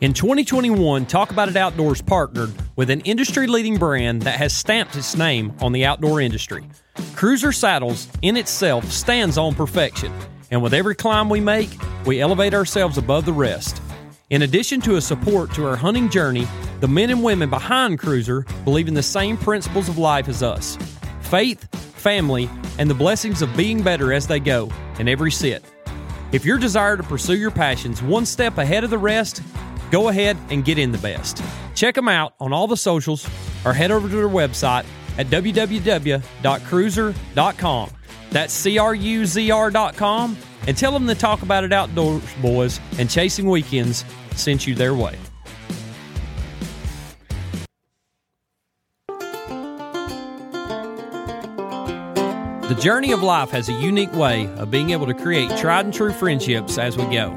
In 2021, Talk About It Outdoors partnered with an industry leading brand that has stamped its name on the outdoor industry. Cruzr Saddles in itself stands on perfection, and with every climb we make, we elevate ourselves above the rest. In addition to a support to our hunting journey, the men and women behind Cruiser believe in the same principles of life as us faith, family, and the blessings of being better as they go in every sit. If your desire to pursue your passions one step ahead of the rest, go ahead and get in the best. Check them out on all the socials or head over to their website at www.cruzr.com. That's C R U Z R.com and tell them to talk about it outdoors, boys, and chasing weekends sent you their way. The journey of life has a unique way of being able to create tried and true friendships as we go.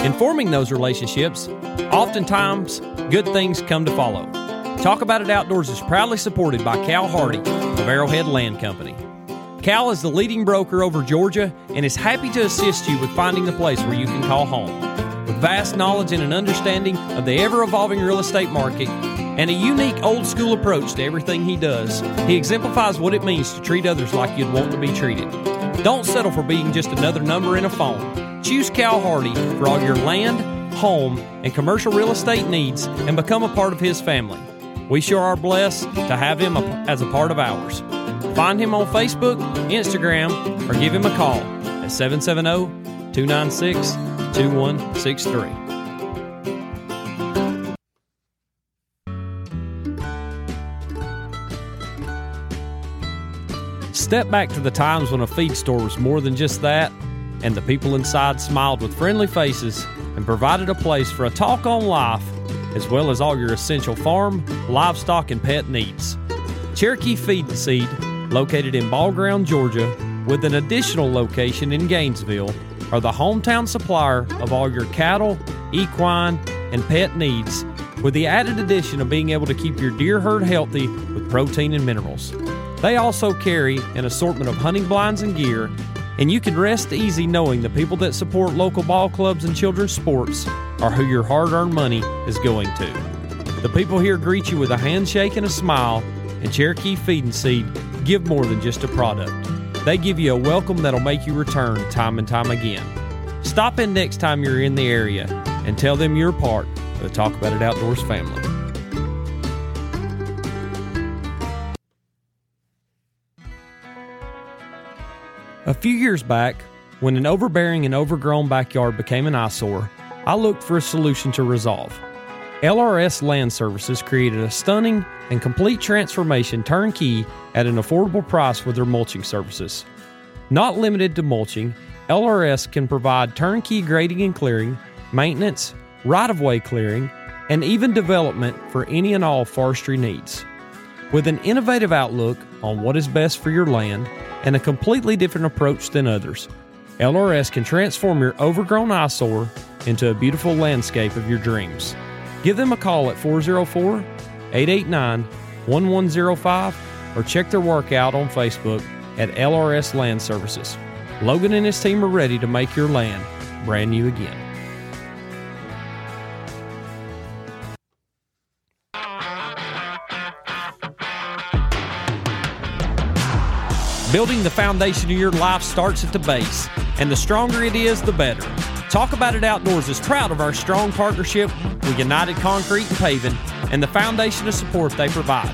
In forming those relationships, oftentimes good things come to follow. Talk About It Outdoors is proudly supported by Cal Hardy of Arrowhead Land Company. Cal is the leading broker over Georgia and is happy to assist you with finding the place where you can call home. With vast knowledge and an understanding of the ever evolving real estate market and a unique old school approach to everything he does, he exemplifies what it means to treat others like you'd want to be treated. Don't settle for being just another number in a phone. Choose Cal Hardy for all your land, home, and commercial real estate needs and become a part of his family. We sure are blessed to have him as a part of ours. Find him on Facebook, Instagram, or give him a call at 770 296 2163. Step back to the times when a feed store was more than just that, and the people inside smiled with friendly faces and provided a place for a talk on life, as well as all your essential farm, livestock, and pet needs. Cherokee Feed and Seed, located in Ball Ground, Georgia, with an additional location in Gainesville, are the hometown supplier of all your cattle, equine, and pet needs, with the added addition of being able to keep your deer herd healthy with protein and minerals. They also carry an assortment of hunting blinds and gear, and you can rest easy knowing the people that support local ball clubs and children's sports are who your hard earned money is going to. The people here greet you with a handshake and a smile, and Cherokee Feed and Seed give more than just a product. They give you a welcome that'll make you return time and time again. Stop in next time you're in the area and tell them you're part of the Talk About It Outdoors family. A few years back, when an overbearing and overgrown backyard became an eyesore, I looked for a solution to resolve. LRS Land Services created a stunning and complete transformation turnkey at an affordable price with their mulching services. Not limited to mulching, LRS can provide turnkey grading and clearing, maintenance, right of way clearing, and even development for any and all forestry needs. With an innovative outlook on what is best for your land and a completely different approach than others, LRS can transform your overgrown eyesore into a beautiful landscape of your dreams. Give them a call at 404 889 1105 or check their work out on Facebook at LRS Land Services. Logan and his team are ready to make your land brand new again. Building the foundation of your life starts at the base, and the stronger it is, the better. Talk About It Outdoors is proud of our strong partnership with United Concrete and Paving and the foundation of support they provide.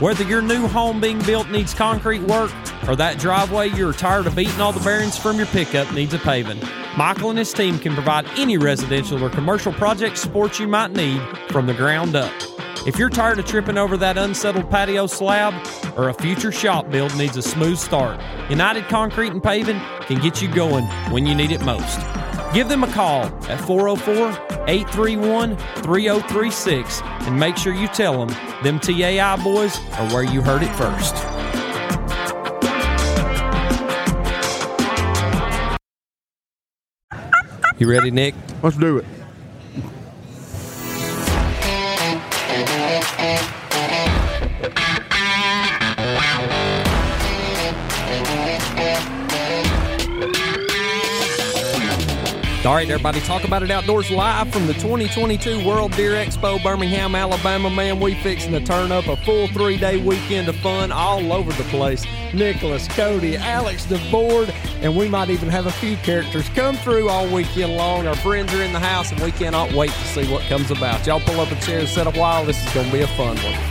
Whether your new home being built needs concrete work or that driveway you're tired of beating all the bearings from your pickup needs a paving, Michael and his team can provide any residential or commercial project support you might need from the ground up. If you're tired of tripping over that unsettled patio slab or a future shop build needs a smooth start, United Concrete and Paving can get you going when you need it most. Give them a call at 404 831 3036 and make sure you tell them them TAI boys are where you heard it first. You ready, Nick? Let's do it. All right, everybody, talk about it outdoors live from the 2022 World Deer Expo, Birmingham, Alabama. Man, we fixing to turn up a full three-day weekend of fun all over the place. Nicholas, Cody, Alex DeBoard, and we might even have a few characters come through all weekend long. Our friends are in the house, and we cannot wait to see what comes about. Y'all pull up a chair and sit a while. This is going to be a fun one.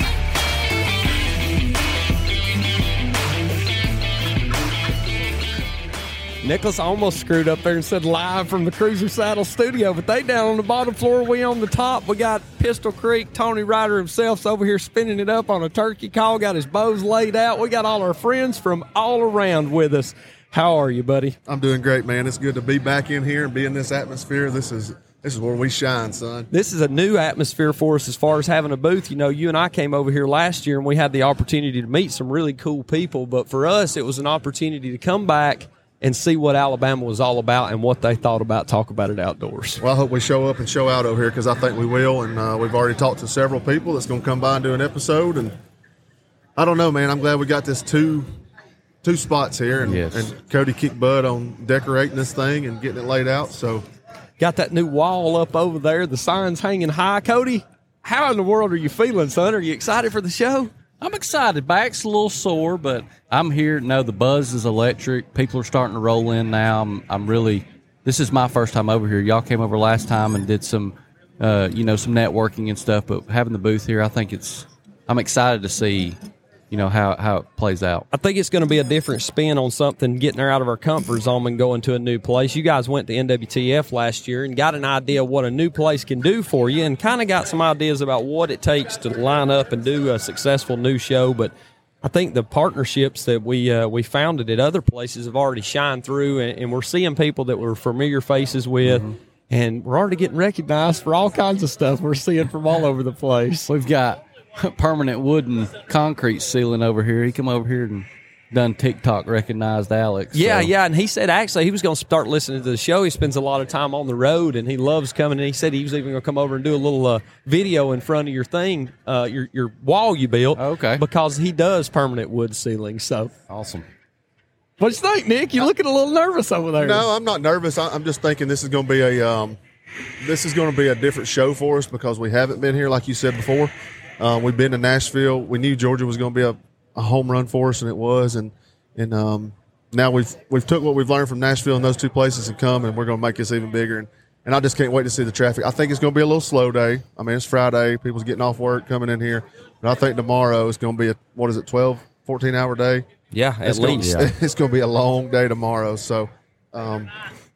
Nicholas almost screwed up there and said live from the Cruzr Saddle studio, but they down on the bottom floor, we on the top. We got Pistol Creek, Tony Ryder himself's over here spinning it up on a turkey call, got his bows laid out. We got all our friends from all around with us. How are you, buddy? I'm doing great, man. It's good to be back in here and be in this atmosphere. This is this is where we shine, son. This is a new atmosphere for us as far as having a booth. You know, you and I came over here last year and we had the opportunity to meet some really cool people, but for us it was an opportunity to come back and see what Alabama was all about and what they thought about Talk About It Outdoors. Well, I hope we show up and show out over here because I think we will. And uh, we've already talked to several people that's going to come by and do an episode. And I don't know, man. I'm glad we got this two two spots here. And, yes. and Cody kicked butt on decorating this thing and getting it laid out. So got that new wall up over there. The signs hanging high. Cody, how in the world are you feeling, son? Are you excited for the show? I'm excited. Back's a little sore, but I'm here. No, the buzz is electric. People are starting to roll in now. I'm, I'm really. This is my first time over here. Y'all came over last time and did some, uh, you know, some networking and stuff. But having the booth here, I think it's. I'm excited to see you know how how it plays out. I think it's going to be a different spin on something, getting her out of our comfort zone and going to a new place. You guys went to NWTF last year and got an idea what a new place can do for you, and kind of got some ideas about what it takes to line up and do a successful new show. But I think the partnerships that we uh, we founded at other places have already shined through, and, and we're seeing people that we're familiar faces with. Mm-hmm. And we're already getting recognized for all kinds of stuff we're seeing from all over the place. We've got permanent wooden concrete ceiling over here. He come over here and done TikTok recognized Alex. Yeah, so. yeah, and he said actually he was going to start listening to the show. He spends a lot of time on the road, and he loves coming. And he said he was even going to come over and do a little uh, video in front of your thing, uh, your your wall you built. Okay, because he does permanent wood ceilings. So awesome. What you think, Nick? You're looking a little nervous over there. No, I'm not nervous. I'm just thinking this is going to be a um, this is going to be a different show for us because we haven't been here, like you said before. Uh, we've been to Nashville. We knew Georgia was going to be a, a, home run for us, and it was. And and um, now we've we've took what we've learned from Nashville and those two places and come, and we're going to make this even bigger. And, and I just can't wait to see the traffic. I think it's going to be a little slow day. I mean, it's Friday. People's getting off work, coming in here. But I think tomorrow is going to be a, what is it, 12, 14 hour day? Yeah, at it's least. Gonna, yeah. It's going to be a long day tomorrow. So, um,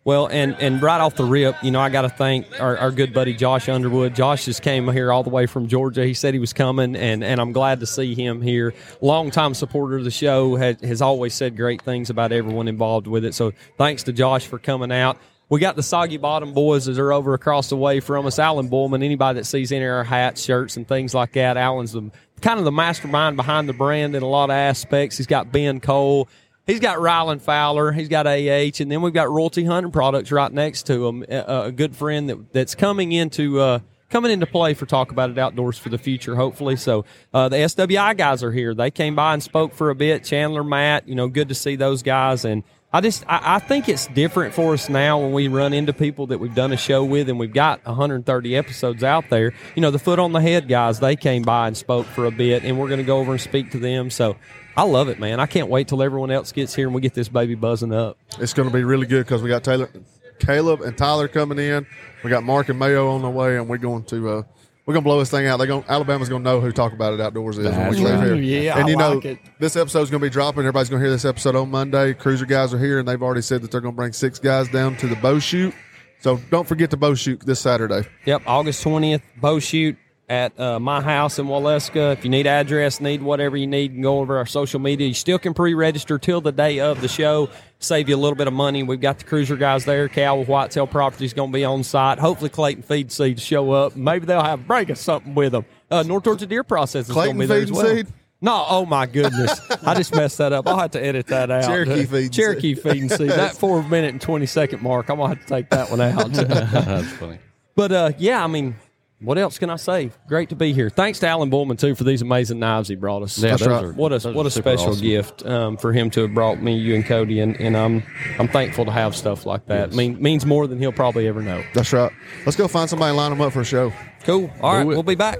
well, and, and right off the rip, you know, I got to thank our, our good buddy Josh Underwood. Josh just came here all the way from Georgia. He said he was coming, and, and I'm glad to see him here. Longtime supporter of the show, has, has always said great things about everyone involved with it. So thanks to Josh for coming out. We got the Soggy Bottom boys that are over across the way from us. Alan Bullman, anybody that sees any of our hats, shirts, and things like that, Alan's the, kind of the mastermind behind the brand in a lot of aspects. He's got Ben Cole he's got Rylan Fowler, he's got AH, and then we've got Royalty Hunting Products right next to him. A, a good friend that that's coming into uh, coming into play for Talk About It Outdoors for the future, hopefully. So uh, the SWI guys are here. They came by and spoke for a bit. Chandler, Matt, you know, good to see those guys. And I just I, I think it's different for us now when we run into people that we've done a show with and we've got 130 episodes out there. You know, the foot on the head guys, they came by and spoke for a bit, and we're going to go over and speak to them. So I love it, man. I can't wait till everyone else gets here and we get this baby buzzing up. It's going to be really good because we got Taylor, Caleb, and Tyler coming in. We got Mark and Mayo on the way, and we're going to uh, we're going to blow this thing out. They going Alabama's going to know who talk about it outdoors is when we leave here. Yeah, and you I know it. this episode's going to be dropping. Everybody's going to hear this episode on Monday. Cruzr guys are here, and they've already said that they're going to bring six guys down to the bow shoot. So don't forget the bow shoot this Saturday. Yep, August twentieth, bow shoot at uh, my house in Waleska. If you need address, need whatever you need, you can go over our social media. You still can pre-register till the day of the show. Save you a little bit of money. We've got the cruzr guys there. Cal with Whitetail Properties going to be on site. Hopefully Clayton Feed Seed show up. Maybe they'll have break or something with them. Uh, North Georgia Deer Process is going to be there as well. Seed? No, oh my goodness. I just messed that up. I'll have to edit that out. Cherokee feeding Cherokee feeding seed. That four minute and 20 second mark, I'm going to have to take that one out. That's funny. But uh, yeah, I mean, what else can I say? Great to be here. Thanks to Alan Bullman too for these amazing knives he brought us. Yeah, That's right. are- What a what a special awesome. gift um, for him to have brought me, you, and Cody, and, and I'm I'm thankful to have stuff like that. Mean, means more than he'll probably ever know. That's right. Let's go find somebody and line them up for a show. Cool. All right, we'll be back.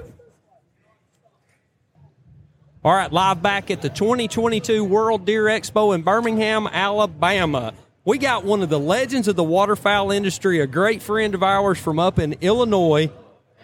All right, live back at the 2022 World Deer Expo in Birmingham, Alabama. We got one of the legends of the waterfowl industry, a great friend of ours from up in Illinois.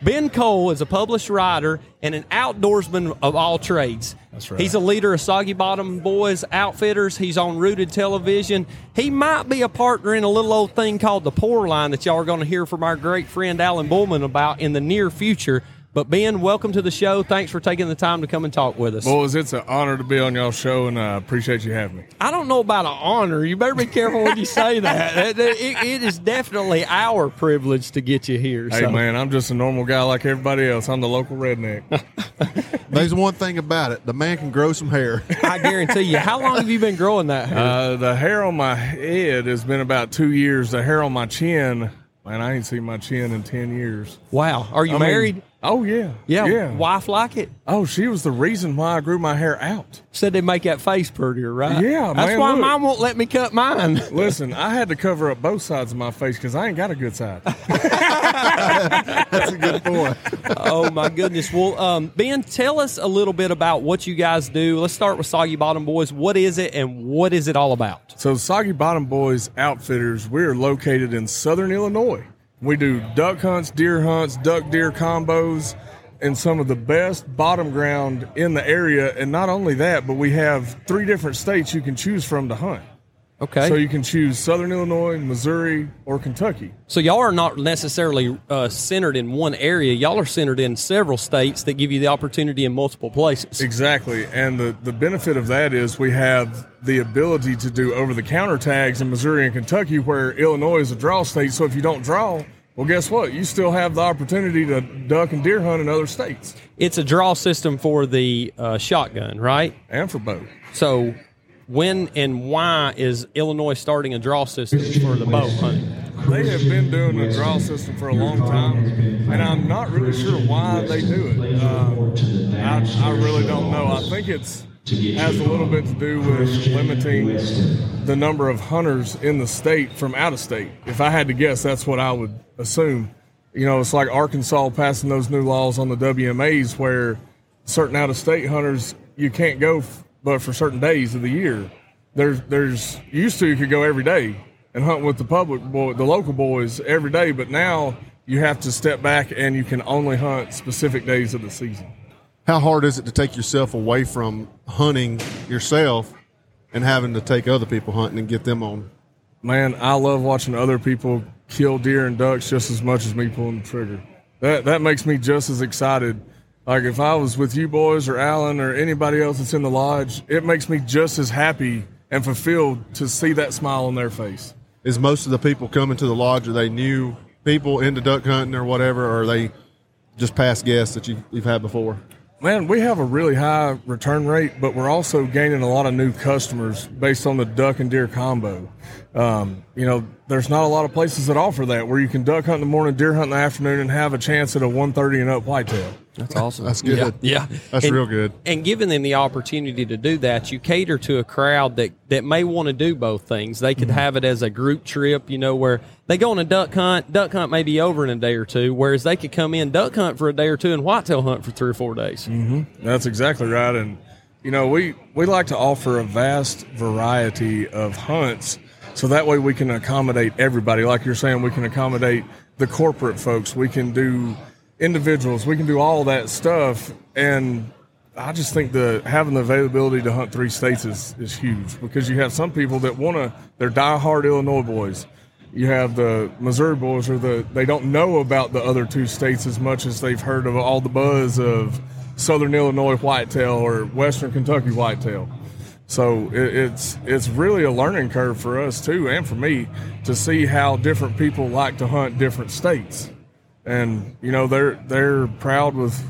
Ben Cole is a published writer and an outdoorsman of all trades. That's right. He's a leader of Soggy Bottom Boys Outfitters. He's on Rooted Television. He might be a partner in a little old thing called the Poor Line that y'all are going to hear from our great friend Alan Bullman about in the near future. But Ben, welcome to the show. Thanks for taking the time to come and talk with us. Boys, it's an honor to be on y'all show, and I appreciate you having me. I don't know about an honor. You better be careful when you say that. It, it- it is definitely our privilege to get you here. Hey, so. man, I'm just a normal guy like everybody else. I'm the local redneck. There's one thing about it: the man can grow some hair. I guarantee you. How long have you been growing that hair? uh, the hair on my head has been about two years. The hair on my chin, man, I ain't seen my chin in 10 years. wow. Are you I mean- married? Oh, yeah. yeah. Yeah. Wife like it? Oh, she was the reason why I grew my hair out. Said they make that face prettier, right? Yeah, That's man, why look. mom won't let me cut mine. Listen, I had to cover up both sides of my face because I ain't got a good side. That's a good point. oh my goodness. Well, um, Ben, tell us a little bit about what you guys do. Let's start with Soggy Bottom Boys. What is it, and what is it all about? So, Soggy Bottom Boys Outfitters, we're located in southern Illinois. We do duck hunts, deer hunts, duck deer combos, and some of the best bottom ground in the area. And not only that, but we have three different states you can choose from to hunt. Okay. So, you can choose southern Illinois, Missouri, or Kentucky. So y'all are not necessarily uh, centered in one area. Y'all are centered in several states that give you the opportunity in multiple places. Exactly. And the, the benefit of that is we have the ability to do over the counter tags in Missouri and Kentucky, where Illinois is a draw state. So if you don't draw, well, guess what? You still have the opportunity to duck and deer hunt in other states It's a draw system for the uh, shotgun, right? and for bow. So when and why is Illinois starting a draw system for the bow hunting? They have been doing the draw system for a long time, and I'm not really sure why they do it. Um, I, I really don't know. I think it's has a little bit to do with limiting the number of hunters in the state from out of state. If I had to guess, that's what I would assume. You know, it's like Arkansas passing those new laws on the WMAs where certain out of state hunters you can't go but for certain days of the year. There's there's used to you could go every day and hunt with the public boy, the local boys every day, but now you have to step back and you can only hunt specific days of the season. How hard is it to take yourself away from hunting yourself and having to take other people hunting and get them on? Man, I love watching other people kill deer and ducks just as much as me pulling the trigger. That that makes me just as excited. Like if I was with you boys or Alan or anybody else that's in the lodge, it makes me just as happy and fulfilled to see that smile on their face. Is most of the people coming to the lodge are they new people into duck hunting or whatever, or are they just past guests that you've, you've had before? Man, we have a really high return rate, but we're also gaining a lot of new customers based on the duck and deer combo. Um, you know, there's not a lot of places that offer that where you can duck hunt in the morning, deer hunt in the afternoon, and have a chance at a 130 and up whitetail. That's awesome. That's good. Yeah. That's And- real good. And giving them the opportunity to do that, you cater to a crowd that, that may want to do both things. They could mm-hmm. have it as a group trip, you know, where they go on a duck hunt. Duck hunt may be over in a day or two, whereas they could come in, duck hunt for a day or two, and whitetail hunt for three or four days. Mm-hmm. That's exactly right. And, you know, we, we like to offer a vast variety of hunts so that way we can accommodate everybody. Like you're saying, we can accommodate the corporate folks, we can do individuals, we can do all that stuff. And I just think the having the availability to hunt three states is, is huge because you have some people that want to, they're diehard Illinois boys. You have the Missouri boys, or the they don't know about the other two states as much as they've heard of all the buzz of Southern Illinois whitetail or Western Kentucky whitetail. So it, it's it's really a learning curve for us too, and for me to see how different people like to hunt different states. And you know they're they're proud with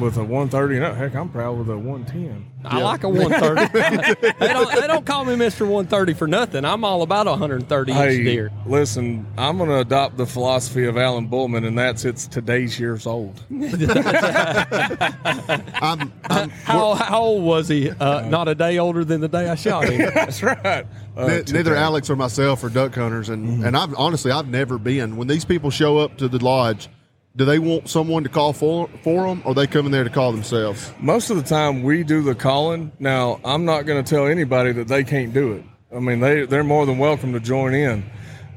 with a 130. No, heck, I'm proud with a 110. I like a 130. they don't they don't call me Mister 130 for nothing. I'm all about a 130 inch Hey, deer. listen, I'm going to adopt the philosophy of Alan Bullman, and that's it's today's years old. I'm, I'm How, how old was he? Uh, not a day older than the day I shot him. That's right. Uh, Ne- neither Alex or myself are duck hunters, and Mm-hmm. and I've honestly I've never been. When these people show up to the lodge, do they want someone to call for for them, or they come in there to call themselves? Most of the time, we do the calling. Now, I'm not going to tell anybody that they can't do it. I mean, they they're more than welcome to join in.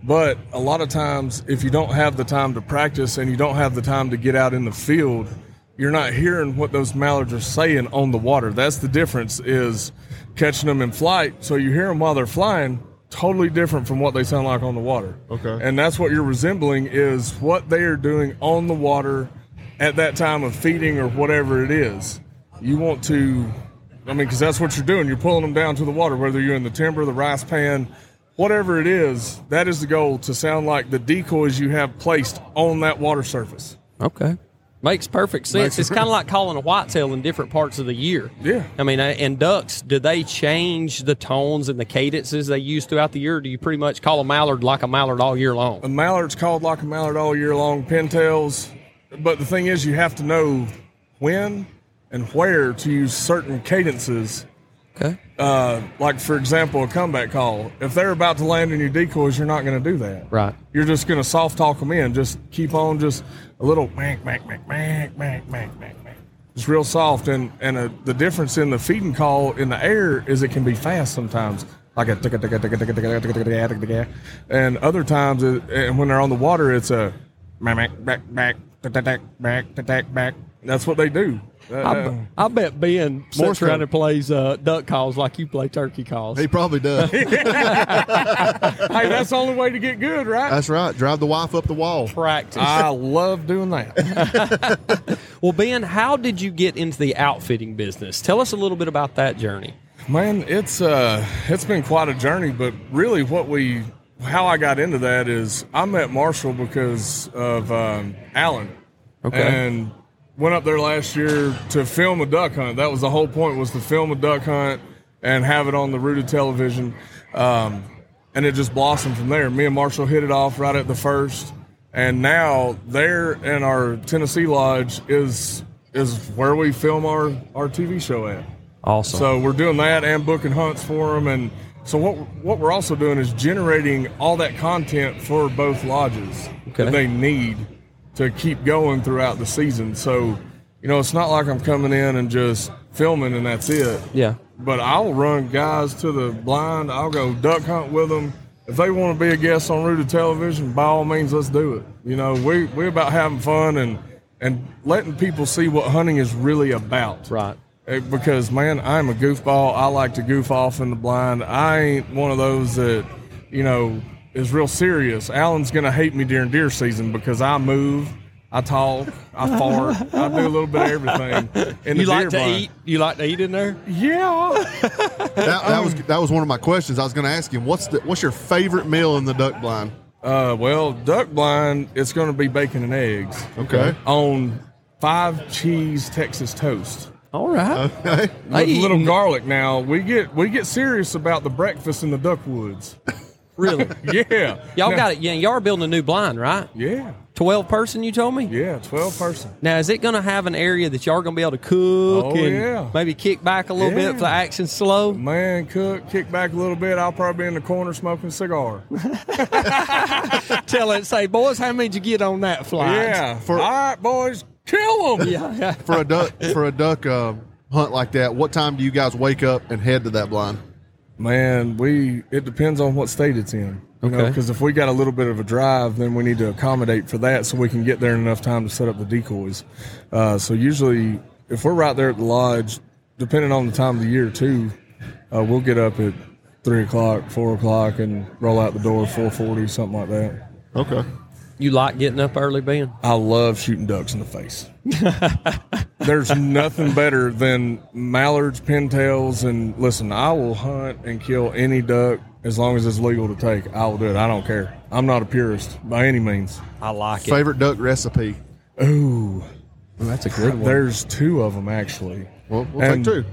But a lot of times, if you don't have the time to practice and you don't have the time to get out in the field, you're not hearing what those mallards are saying on the water. That's the difference. Is catching them in flight, so you hear them while they're flying. Totally different from what they sound like on the water. Okay. And that's what you're resembling is what they are doing on the water at that time of feeding or whatever it is. You want to, I mean, because that's what you're doing. You're pulling them down to the water, whether you're in the timber, the rice pan, whatever it is. That is the goal to sound like the decoys you have placed on that water surface. Okay. Makes perfect sense. It's kind of like calling a whitetail in different parts of the year. Yeah. I mean, uh, and ducks, do they change the tones and the cadences they use throughout the year? Or do you pretty much call a mallard like a mallard all year long? A mallard's called like a mallard all year long, pintails. But the thing is, you have to know when and where to use certain cadences Okay. uh, like for example, a comeback call. If they're about to land in your decoys, you're not going to do that. Right. You're just going to soft talk them in. Just keep on, just a little mack mack mack mack mack mack mack. It's real soft, and and uh the difference in the feeding call in the air is it can be fast sometimes, like a ticka ticka ticka ticka ticka ticka ticka ticka ticka, and other times, it, and when they're on the water, it's a mack back back back back back back. That's what they do. Uh, I, b- I bet Ben Morse sits around and plays uh, duck calls like you play turkey calls. He probably does. hey, that's the only way to get good, right? That's right. Drive the wife up the wall. Practice. I love doing that. well, Ben, how did you get into the outfitting business? Tell us a little bit about that journey. Man, it's uh it's been quite a journey, but really what we how I got into that is I met Marshall because of um, Alan. Okay. And went up there last year to film a duck hunt. That was the whole point was to film a duck hunt and have it on the rooted television. Um, and it just blossomed from there. Me and Marshall hit it off right at the first. And now there in our Tennessee lodge is is where we film our, our TV show at. Awesome. So we're doing that and booking hunts for them, and so what what we're also doing is generating all that content for both lodges Okay. that they need to keep going throughout the season. So you know, it's not like I'm coming in and just filming and that's it. yeah. But I'll run guys to the blind. I'll go duck hunt with them. If they want to be a guest on Rooted Television, by all means, let's do it. You know, we we about having fun and and letting people see what hunting is really about. Right. Eh, Because man, I'm a goofball. I like to goof off in the blind. I ain't one of those that, you know, is real serious. Alan's gonna hate me during deer season because I move, I talk, I fart, I do a little bit of everything. In You the like deer to blind. eat? You like to eat in there? Yeah. That, that was that was one of my questions. I was going to ask him what's the, what's your favorite meal in the duck blind? Uh, well, duck blind, it's going to be bacon and eggs Okay. on five cheese Texas toast. All right. Okay. With I a little garlic. Now we get we get serious about the breakfast in the duck woods. Really? Yeah, Y'all Now- got it. Yeah, y'all are building a new blind, right? Yeah, 12 person, you told me? yeah, twelve person. Now, is it going to have an area that y'all are going to be able to cook Oh, and yeah. maybe kick back a little Yeah. bit if the action's slow? Man, cook, kick back a little bit. I'll probably be in the corner smoking a cigar. Tell it, say, boys, how many did you get on that flight? Yeah. For- All right, boys, kill them. Yeah, yeah. For a duck for a duck uh, hunt like that, what time do you guys wake up and head to that blind? Man, we it depends on what state it's in. You Okay. Because if we got a little bit of a drive, then we need to accommodate for that so we can get there in enough time to set up the decoys. Uh, so usually, if we're right there at the lodge, depending on the time of the year too, uh, we'll get up at three o'clock, four o'clock, and roll out the door four forty, something like that. Okay. You like getting up early, Ben? I love shooting ducks in the face. There's nothing better than mallards, pintails, and listen, I will hunt and kill any duck as long as it's legal to take. I will do it. I don't care. I'm not a purist by any means. I like it. Favorite duck recipe? Ooh, That's a good one. There's two of them actually. Well, we'll And- take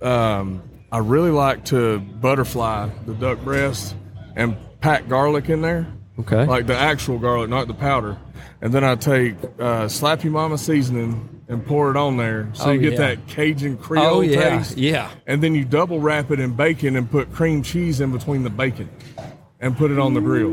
two. Um, I really like to butterfly the duck breast and pack garlic in there. Okay. Like the actual garlic, not the powder. And then I take uh, Slap Ya Mama seasoning and pour it on there, so Oh, you get yeah. that Cajun Creole oh yeah, taste. yeah. And then you double wrap it in bacon and put cream cheese in between the bacon, and put it on the grill.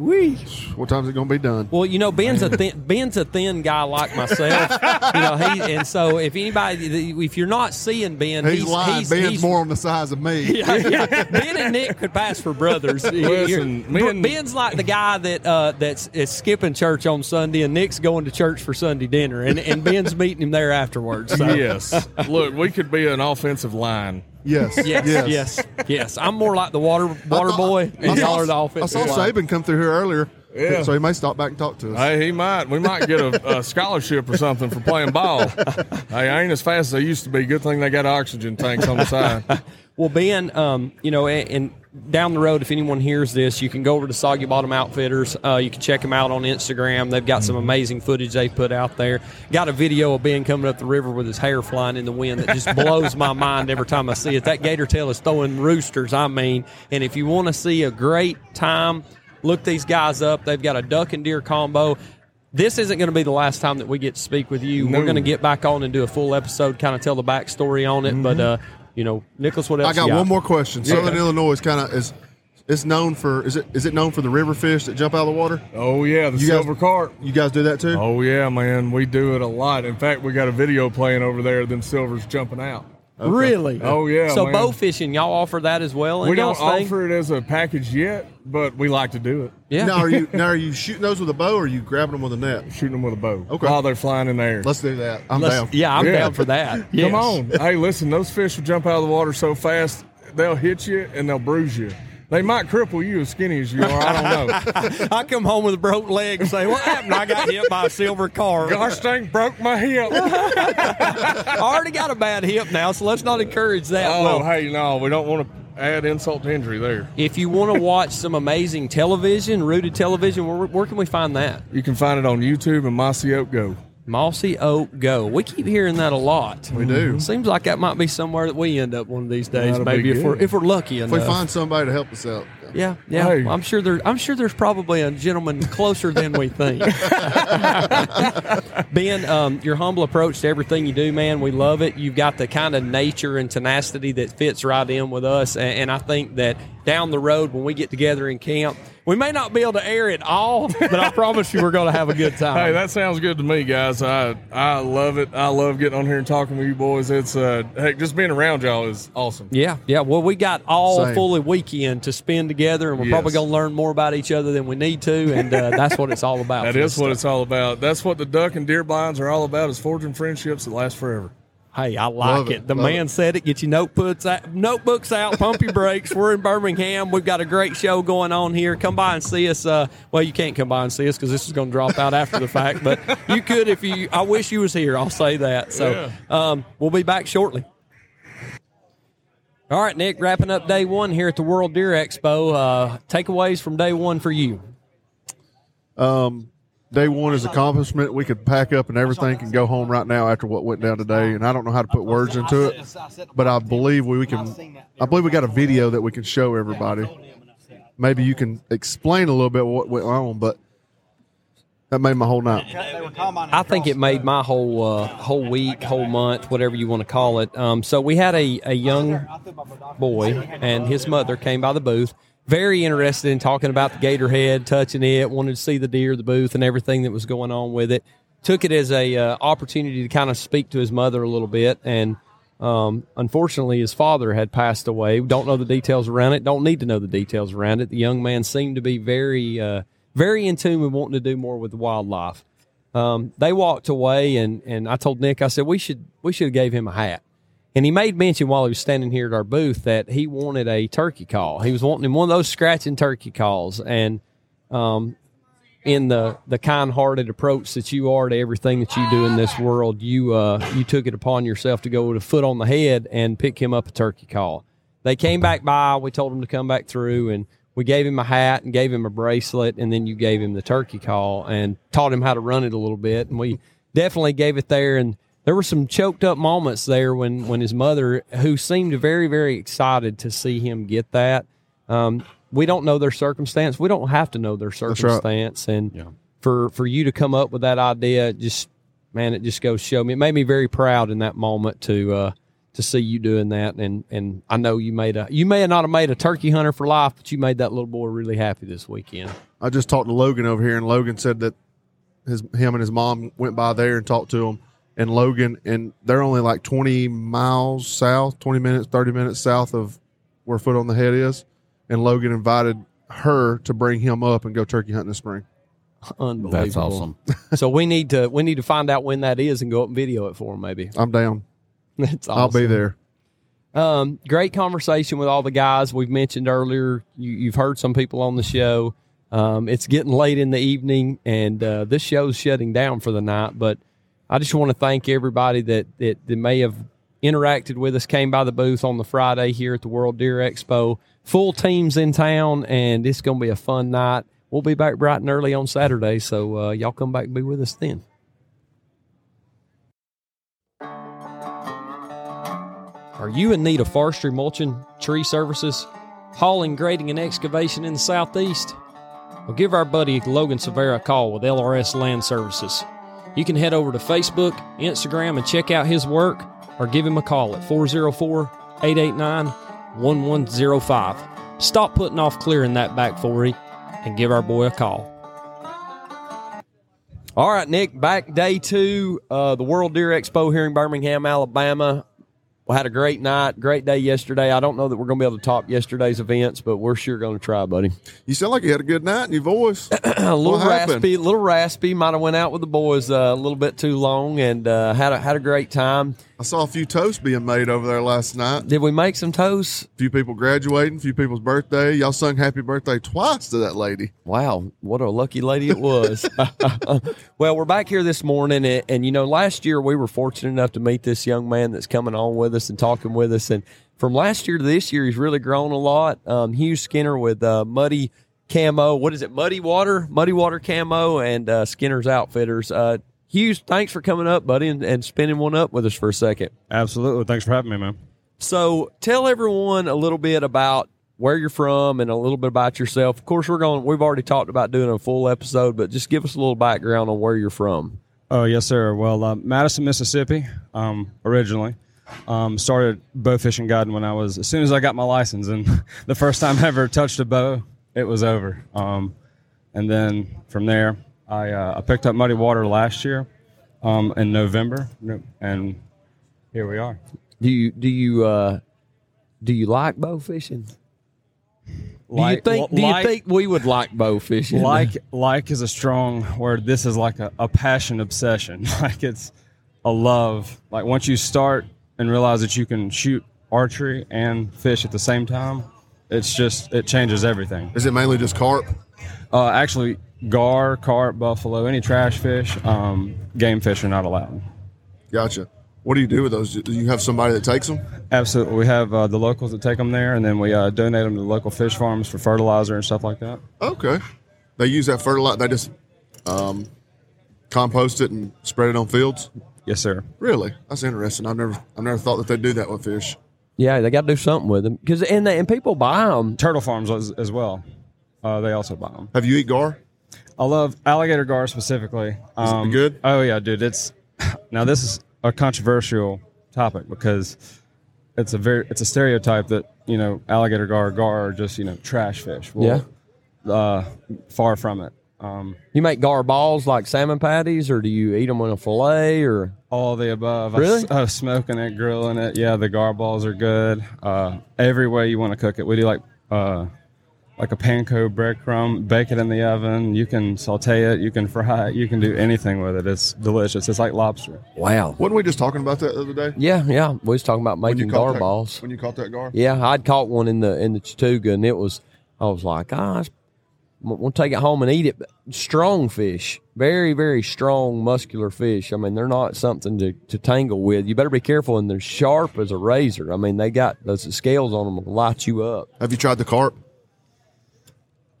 Wee. What time's it going to be done? Well, you know, Ben's a thin, Ben's a thin guy like myself. you know, he and so if anybody, if you're not seeing Ben, He's, he's, lying. he's, Ben's he's- more on the size of me. Yeah, yeah. Ben and Nick could pass for brothers. Listen, me and- Ben's like the guy that uh, that's is skipping church on Sunday, and Nick's going to church for Sunday dinner, and, and Ben's meeting him there afterwards. So. Yes. Look, we could be an offensive line. Yes. Yes, yes, yes, I'm more like the water water thought- boy, I and saw- y'all are the I saw line. Saban come through here earlier. Yeah. So he may stop back and talk to us. Hey, he might. We might get a, a scholarship or something for playing ball. hey, I ain't as fast as I used to be. Good thing they got oxygen tanks on the side. Well, Ben, um, you know, and, and down the road, if anyone hears this, you can go over to Soggy Bottom Outfitters. Uh, you can check them out on Instagram. They've got some amazing footage they put out there. Got a video of Ben coming up the river with his hair flying in the wind that just blows my mind every time I see it. That gator tail is throwing roosters, I mean. And if you want to see a great time, look these guys up. They've got a duck and deer combo. This isn't going to be the last time that we get to speak with you. We're going to get back on and do a full episode, kind of tell the backstory on it. But, uh, you know, Nicholas, what else I got you one more question. Yeah. Southern Illinois is kind of is it's known for is it is it known for the river fish that jump out of the water? Oh, yeah, the You guys- silver carp. You guys do that too? Oh, yeah, man. We do it a lot. In fact, we got a video playing over there of them silvers jumping out. Really? Oh, yeah, So man. bow fishing, y'all offer that as well? We don't y'all's thing? offer it as a package yet, but we like to do it. Yeah. Now are you now are you shooting those with a bow or are you grabbing them with a net? Shooting them with a bow Okay. while they're flying in the air. Let's do that. I'm Let's- down. Yeah, I'm Yeah. down for that. Come on. hey, listen, those fish will jump out of the water so fast, they'll hit you and they'll bruise you. They might cripple you as skinny as you are. I don't know. I come home with a broke leg and say, "What happened? I got hit by a silver car. Gosh dang, broke my hip. I already got a bad hip now, so let's not encourage that." Oh, Well, hey, no, we don't want to add insult to injury there. if you want to watch some amazing television, rooted television, where, where can we find that? You can find it on YouTube and Mossy Oak Go. Mossy Oak Go. We keep hearing that a lot. We do. Seems like that might be somewhere that we end up one of these days. That'll maybe if we're if we're lucky If enough. we find somebody to help us out. Yeah, yeah. Hey. I'm sure there. I'm sure there's probably a gentleman closer than we think. ben, um, your humble approach to everything you do, man, we love it. You've got the kind of nature and tenacity that fits right in with us, and, and I think that down the road when we get together in camp, we may not be able to air it all, but I promise you, we're going to have a good time. Hey, that sounds good to me, guys. I I love it. I love getting on here and talking with you boys. It's uh, heck, just being around y'all is awesome. Yeah, yeah. Well, we got all Same. fully weekend to spend together, and we're Yes. probably going to learn more about each other than we need to, and uh, that's what it's all about. that is for is what it's all about. That's what the duck and deer blinds are all about: is forging friendships that last forever. Hey, I like Love it. it, The love man it. said it. Get your notebooks out, notebooks out, pump your brakes. We're in Birmingham. We've got a great show going on here. Come by and see us. Uh, well, you can't come by and see us because this is going to drop out after the fact, but you could if you. I wish you was here. I'll say that. So um, we'll be back shortly. All right, Nick. Wrapping up day one here at the World Deer Expo. Uh, takeaways from day one for you. Day one is accomplishment. We could pack up and everything and go home right now after what went down today. And I don't know how to put words into it, but I believe we, we can. I believe we got a video that we can show everybody. Maybe you can explain a little bit what went on, but that made my whole night. I think it made my whole uh, whole week, whole month, whatever you want to call it. Um, so we had a, a young boy and his mother came by the booth, very interested in talking about the gator head, touching it, wanted to see the deer, the booth, and everything that was going on with it. Took it as a uh, opportunity to kind of speak to his mother a little bit, and um, unfortunately, his father had passed away. We don't know the details around it. Don't need to know the details around it. The young man seemed to be very, uh, very in tune with wanting to do more with wildlife um, they walked away and, and I told Nick, I said, we should, we should have gave him a hat. And he made mention while he was standing here at our booth that he wanted a turkey call. He was wanting one of those scratching turkey calls. And, um, in the, the kind hearted approach that you are to everything that you do in this world, you, uh, you took it upon yourself to go with a foot on the head and pick him up a turkey call. They came back by. We told him to come back through and we gave him a hat and gave him a bracelet and then you gave him the turkey call and taught him how to run it a little bit and we definitely gave it there. And there were some choked up moments there when when his mother, who seemed very very excited to see him get that. Um, we don't know their circumstance. We don't have to know their right. circumstance. And for for you to come up with that idea, just man, it just goes show me. It made me very proud in that moment to uh, to see you doing that. And and I know you made a you may have not have made a turkey hunter for life, but you made that little boy really happy this weekend. I just talked to Logan over here, and Logan said that his him and his mom went by there and talked to him. And Logan, and they're only like twenty miles south, twenty minutes, thirty minutes south of where Foot on the Head is. And Logan invited her to bring him up and go turkey hunting this spring. Unbelievable. That's awesome. so we need to we need to find out when that is and go up and video it for him. Maybe I'm down. that's awesome. I'll be there. Um, great conversation with all the guys we've mentioned earlier. You, you've heard some people on the show. Um, it's getting late in the evening, and uh, this show's shutting down for the night. But I just want to thank everybody that, that that may have interacted with us, came by the booth on the Friday here at the World Deer Expo. Full teams in town, and it's going to be a fun night. We'll be back bright and early on Saturday, so uh, y'all come back and be with us then. Are you in need of forestry, mulching, tree services, hauling, grading, and excavation in the southeast? Well, give our buddy Logan Severa a call with LRS Land Services. You can head over to Facebook, Instagram, and check out his work, or give him a call at 404 889 1105. Stop putting off clearing that back 40 and give our boy a call. All right, Nick, back day two, uh, the World Deer Expo here in Birmingham, Alabama. We had a great night, great day yesterday. I don't know that we're going to be able to top yesterday's events, but we're sure going to try, buddy. You sound like you had a good night in your voice. a little What happened? raspy, a little raspy. Might have went out with the boys uh, a little bit too long, and uh, had a had a great time. I saw a few toasts being made over there last night. Did we make some toasts? A few people graduating, a few people's birthday. Y'all sung happy birthday twice to that lady. Wow, what a lucky lady it was. well, we're back here this morning, and, and you know, last year we were fortunate enough to meet this young man that's coming on with us and talking with us. And from last year to this year, he's really grown a lot. Um, Hugh Skinner with uh, Muddy Camo. What is it? Muddy Water, Muddy Water Camo, and uh, Skinner's Outfitters. Uh, Hughes, thanks for coming up, buddy, and, and spinning one up with us for a second. Absolutely. Thanks for having me, man. So tell everyone a little bit about where you're from and a little bit about yourself. Of course, we're going. We've already talked about doing a full episode, but just give us a little background on where you're from. Oh, yes, sir. Well, uh, Madison, Mississippi, um, originally. Um, started bow fishing guiding when I was, as soon as I got my license. And the first time I ever touched a bow, it was over. Um, and then from there, I, uh, I picked up Muddy Water last year um, in November. And here we are. Do you do you uh, do you like bow fishing? Like- do you think do you like- think we would like bow fishing? like like is a strong word this is like a, a passion obsession like it's a love like once you start and realize that you can shoot archery and fish at the same time it's just it changes everything Is it mainly just carp? uh, actually gar carp buffalo any trash fish um, game fish are not allowed Gotcha. What do you do with those? Do you have somebody that takes them? absolutely we have uh, the locals that take them there and then we uh, donate them to local fish farms for fertilizer and stuff like that Okay. They use that fertilizer. They just um, compost it and spread it on fields. Yes sir Really? That's interesting. I've never, I've never thought that they'd do that with fish. yeah, they got to do something with them because and they, and people buy them. turtle farms as, as well uh, they also buy them Have you eat gar? I love alligator gar specifically. Um, good? Oh yeah, dude. It's now this is a controversial topic because it's a very it's a stereotype that you know alligator gar gar are just you know trash fish. Well, yeah. Uh, far from it. Um, You make gar balls like salmon patties, or do you eat them on a fillet? Or all the above. Really? I, uh, smoking it, grilling it. Yeah, the gar balls are good. Uh, every way you want to cook it. We do like uh, like a panko breadcrumb, bake it in the oven. You can saute it, you can fry it, you can do anything with it. It's delicious. It's like lobster. wow, Wasn't we just talking about that the other day? yeah, yeah. We was talking about When making caught gar that- balls. When you caught that gar? Yeah, I'd caught one in the in the Chattooga, and it was. I was like, ah, we'll take it home and eat it. But strong fish, very very strong, muscular fish. I mean, they're not something to, to tangle with. You better be careful, and they're sharp as a razor. I mean, they got those scales on them will light you up. Have you tried the carp?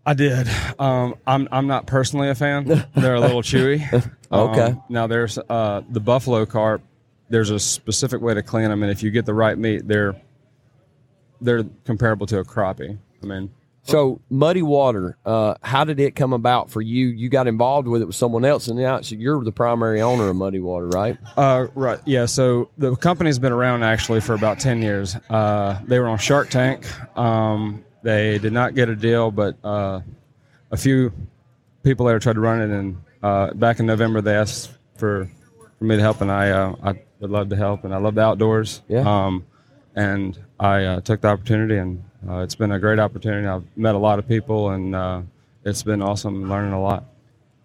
I did. Um, I'm I'm not personally a fan. They're a little chewy. Okay. Um, now there's uh, the buffalo carp. There's a specific way to clean them, and if you get the right meat, they're they're comparable to a crappie. I mean, So muddy water. Uh, how did it come about for you? You got involved with it with someone else, and now you're the primary owner of Muddy Water, right? Uh, right. Yeah. So the company's been around actually for about 10 years. Uh, they were on Shark Tank. Um, they did not get a deal, but uh, a few people there tried to run it. And uh, back in November, they asked for, for me to help, and I, uh, I would love to help. And I love the outdoors. Yeah. Um, and I uh, took the opportunity, and uh, it's been a great opportunity. I've met a lot of people, and uh, it's been awesome learning a lot.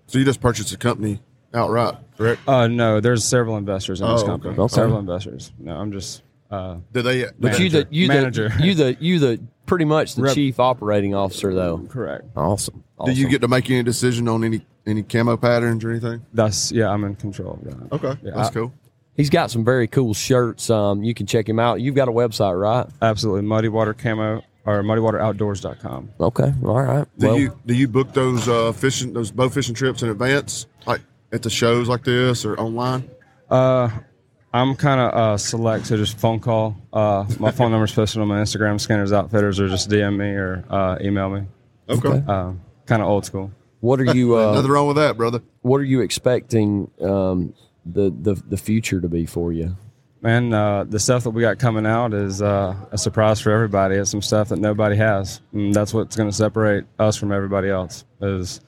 So you just purchased a company outright, correct? Uh, no, there's several investors in this Oh, company. okay. Okay. Several investors. No, I'm just uh, Did they? But you the you Manager. the you the you the pretty much the Rep- chief operating officer though. correct. Awesome. Do you get to make any decision on any any camo patterns or anything? That's yeah. I'm in control of that. Okay, Yeah, that's I- cool. He's got some very cool shirts. Um, you can check him out. You've got a website, right? Absolutely. Muddy Water Camo or muddywateroutdoors.com. Okay. All right. Do well, you do you book those uh, fishing those bow fishing trips in advance, like at the shows like this or online? Uh, I'm kind of uh, select, so just phone call. Uh, my phone number's posted on my Instagram, Scanners Outfitters, or just DM me or uh, email me. Okay, Uh, kind of old school. what are you? Uh, nothing wrong with that, brother. what are you expecting um, the the the future to be for you? Man, uh, the stuff that we got coming out is uh, a surprise for everybody. It's some stuff that nobody has, and that's what's going to separate us from everybody else. Is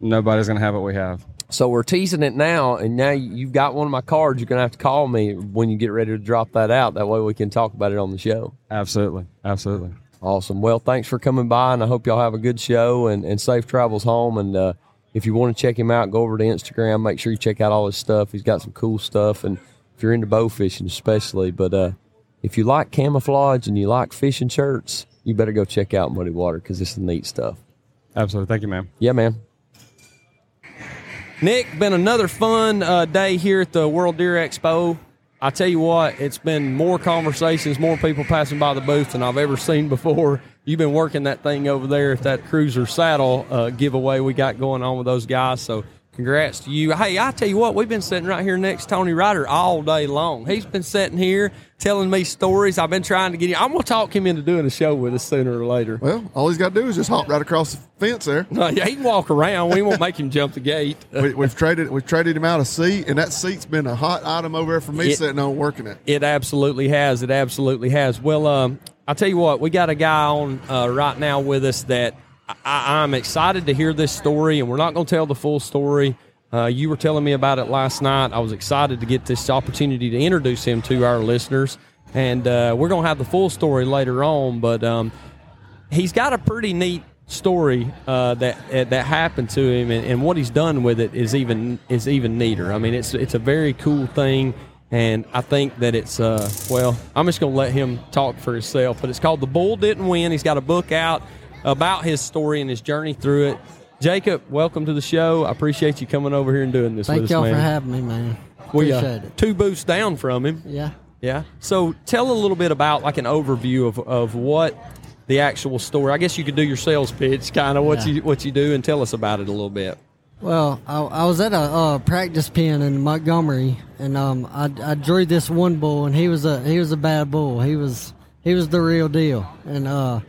nobody's going to have what we have. So we're teasing it now, and now you've got one of my cards. You're gonna have to call me when you get ready to drop that out. That way we can talk about it on the show. Absolutely, absolutely. Awesome. Well, thanks for coming by, and I hope y'all have a good show and, and safe travels home. And uh, if you want to check him out, go over to Instagram. Make sure you check out all his stuff. He's got some cool stuff, and if you're into bow fishing, especially. But uh, if you like camouflage and you like fishing shirts, you better go check out Muddy Water because it's the neat stuff. Absolutely. Thank you, man. Yeah, man. Nick, been another fun uh, day here at the World Deer Expo. I tell you what, it's been more conversations, more people passing by the booth than I've ever seen before. You've been working that thing over there at that Cruzr Saddle uh, giveaway we got going on with those guys. So, congrats to you. Hey, I tell you what, we've been sitting right here next to Tony Ryder all day long. He's been sitting here telling me stories. I've been trying to get him. I'm going to talk him into doing a show with us sooner or later. Well, all he's got to do is just hop right across the fence there. No, yeah, he can walk around. We won't make him jump the gate. We, we've traded we've traded him out a seat, and that seat's been a hot item over there for me It- sitting on working it. It absolutely has. It absolutely has. Well, um, I'll tell you what, we got a guy on uh, right now with us that I, I'm excited to hear this story, and we're not going to tell the full story. Uh, you were telling me about it last night. I was excited to get this opportunity to introduce him to our listeners, and uh, we're going to have the full story later on. But um, he's got a pretty neat story uh, that uh, that happened to him, and, and what he's done with it is even is even neater. I mean, it's it's a very cool thing, and I think that it's uh, well. I'm just going to let him talk for himself. But it's called "The Bull Didn't Win." He's got a book out about his story and his journey through it. Jacob, welcome to the show. I appreciate you coming over here and doing this Thank with us, y'all man. for having me, man. we uh, Appreciate it. two booths down from him. Yeah. Yeah. So tell a little bit about like an overview of, of what the actual story. I guess you could do your sales pitch, kind of what Yeah. you what you do, and tell us about it a little bit. Well, I, I was at a practice pen in Montgomery, and um, I, I drew this one bull, and he was a he was a bad bull. He was he was the real deal, and uh,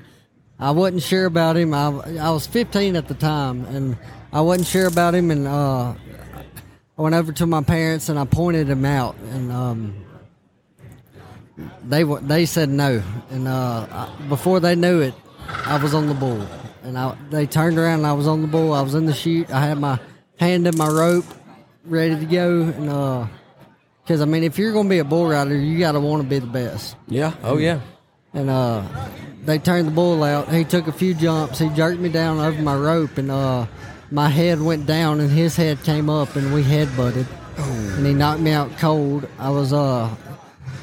I wasn't sure about him. I, I was 15 at the time, and I wasn't sure about him, and uh, I went over to my parents and I pointed him out, and um, they they said no, and uh, before they knew it, I was on the bull, and I, they turned around and I was on the bull. I was in the chute. I had my hand in my rope, ready to go, and uh, because I mean, if you're going to be a bull rider, you got to want to be the best. Yeah. Oh yeah. And uh, they turned the bull out. He took a few jumps. He jerked me down over my rope, and uh, my head went down, and his head came up, and we head butted. And he knocked me out cold. I was uh,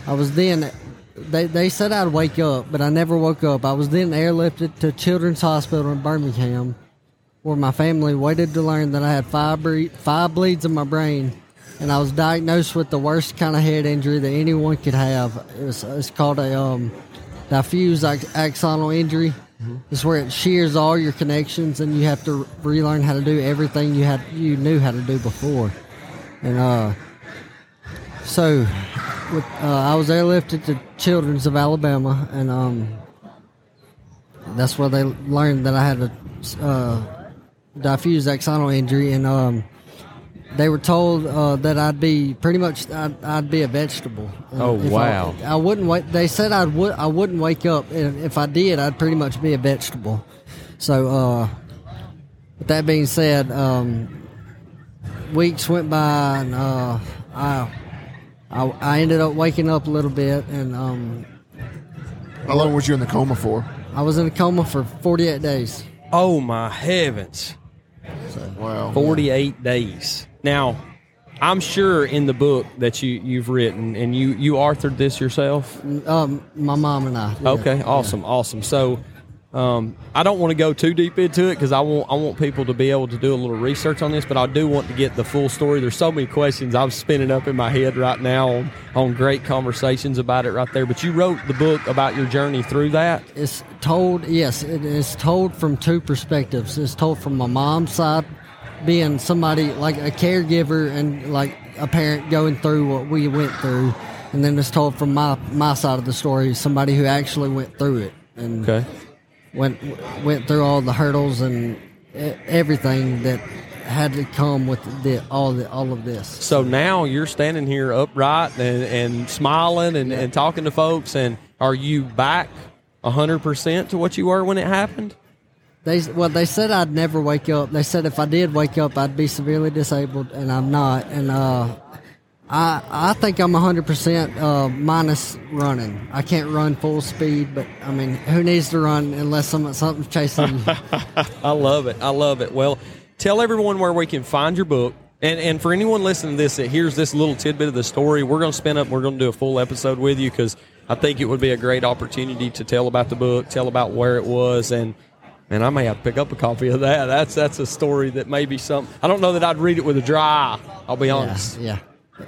I was then. They they said I'd wake up, but I never woke up. I was then airlifted to Children's Hospital in Birmingham, where my family waited to learn that I had five bre- five bleeds in my brain, and I was diagnosed with the worst kind of head injury that anyone could have. It was it's called a um, diffuse axonal injury. It's where it shears all your connections, and you have to relearn how to do everything you had you knew how to do before. And uh, so, with, uh, I was airlifted to Children's of Alabama, and um, that's where they learned that I had a uh, diffuse axonal injury, and um, they were told uh, that I'd be pretty much I'd, I'd be a vegetable. Oh, wow. I, I wouldn't wait. They said I would I wouldn't wake up, and if I did, I'd pretty much be a vegetable. So, uh, with that being said, um, weeks went by, and uh, I, I I ended up waking up a little bit, and um, How long was you in the coma for? I was in a coma for 48 days. Oh my heavens. Wow. 48 days. Now, I'm sure in the book that you, you've written, and you, you authored this yourself. Um, my mom and I. yeah. Okay, awesome, awesome. So, um, I don't want to go too deep into it because I want I want people to be able to do a little research on this, but I do want to get the full story. There's so many questions I'm spinning up in my head right now on, on great conversations about it right there. But you wrote the book about your journey through that. It's told, yes, it is told from two perspectives. It's told from my mom's side, being somebody like a caregiver and like a parent going through what we went through, and then it's told from my my side of the story, somebody who actually went through it and Okay. Went went through all the hurdles and everything that had to come with the, all the all of this. So now you're standing here upright and, and smiling and, and talking to folks. And are you back 100% to what you were when it happened? They well, they said I'd never wake up. They said if I did wake up, I'd be severely disabled, and I'm not. And uh, I I think I'm 100 percent uh, minus running. I can't run full speed, but I mean, who needs to run unless some, something's chasing? I love it. I love it. Well, tell everyone where we can find your book. And, and for anyone listening to this that hears this little tidbit of the story, we're going to spin up. We're going to do a full episode with you because I think it would be a great opportunity to tell about the book, tell about where it was, and and I may have to pick up a copy of that. That's that's a story that may be some. I don't know that I'd read it with a dry eye. I'll be yeah, honest. yeah.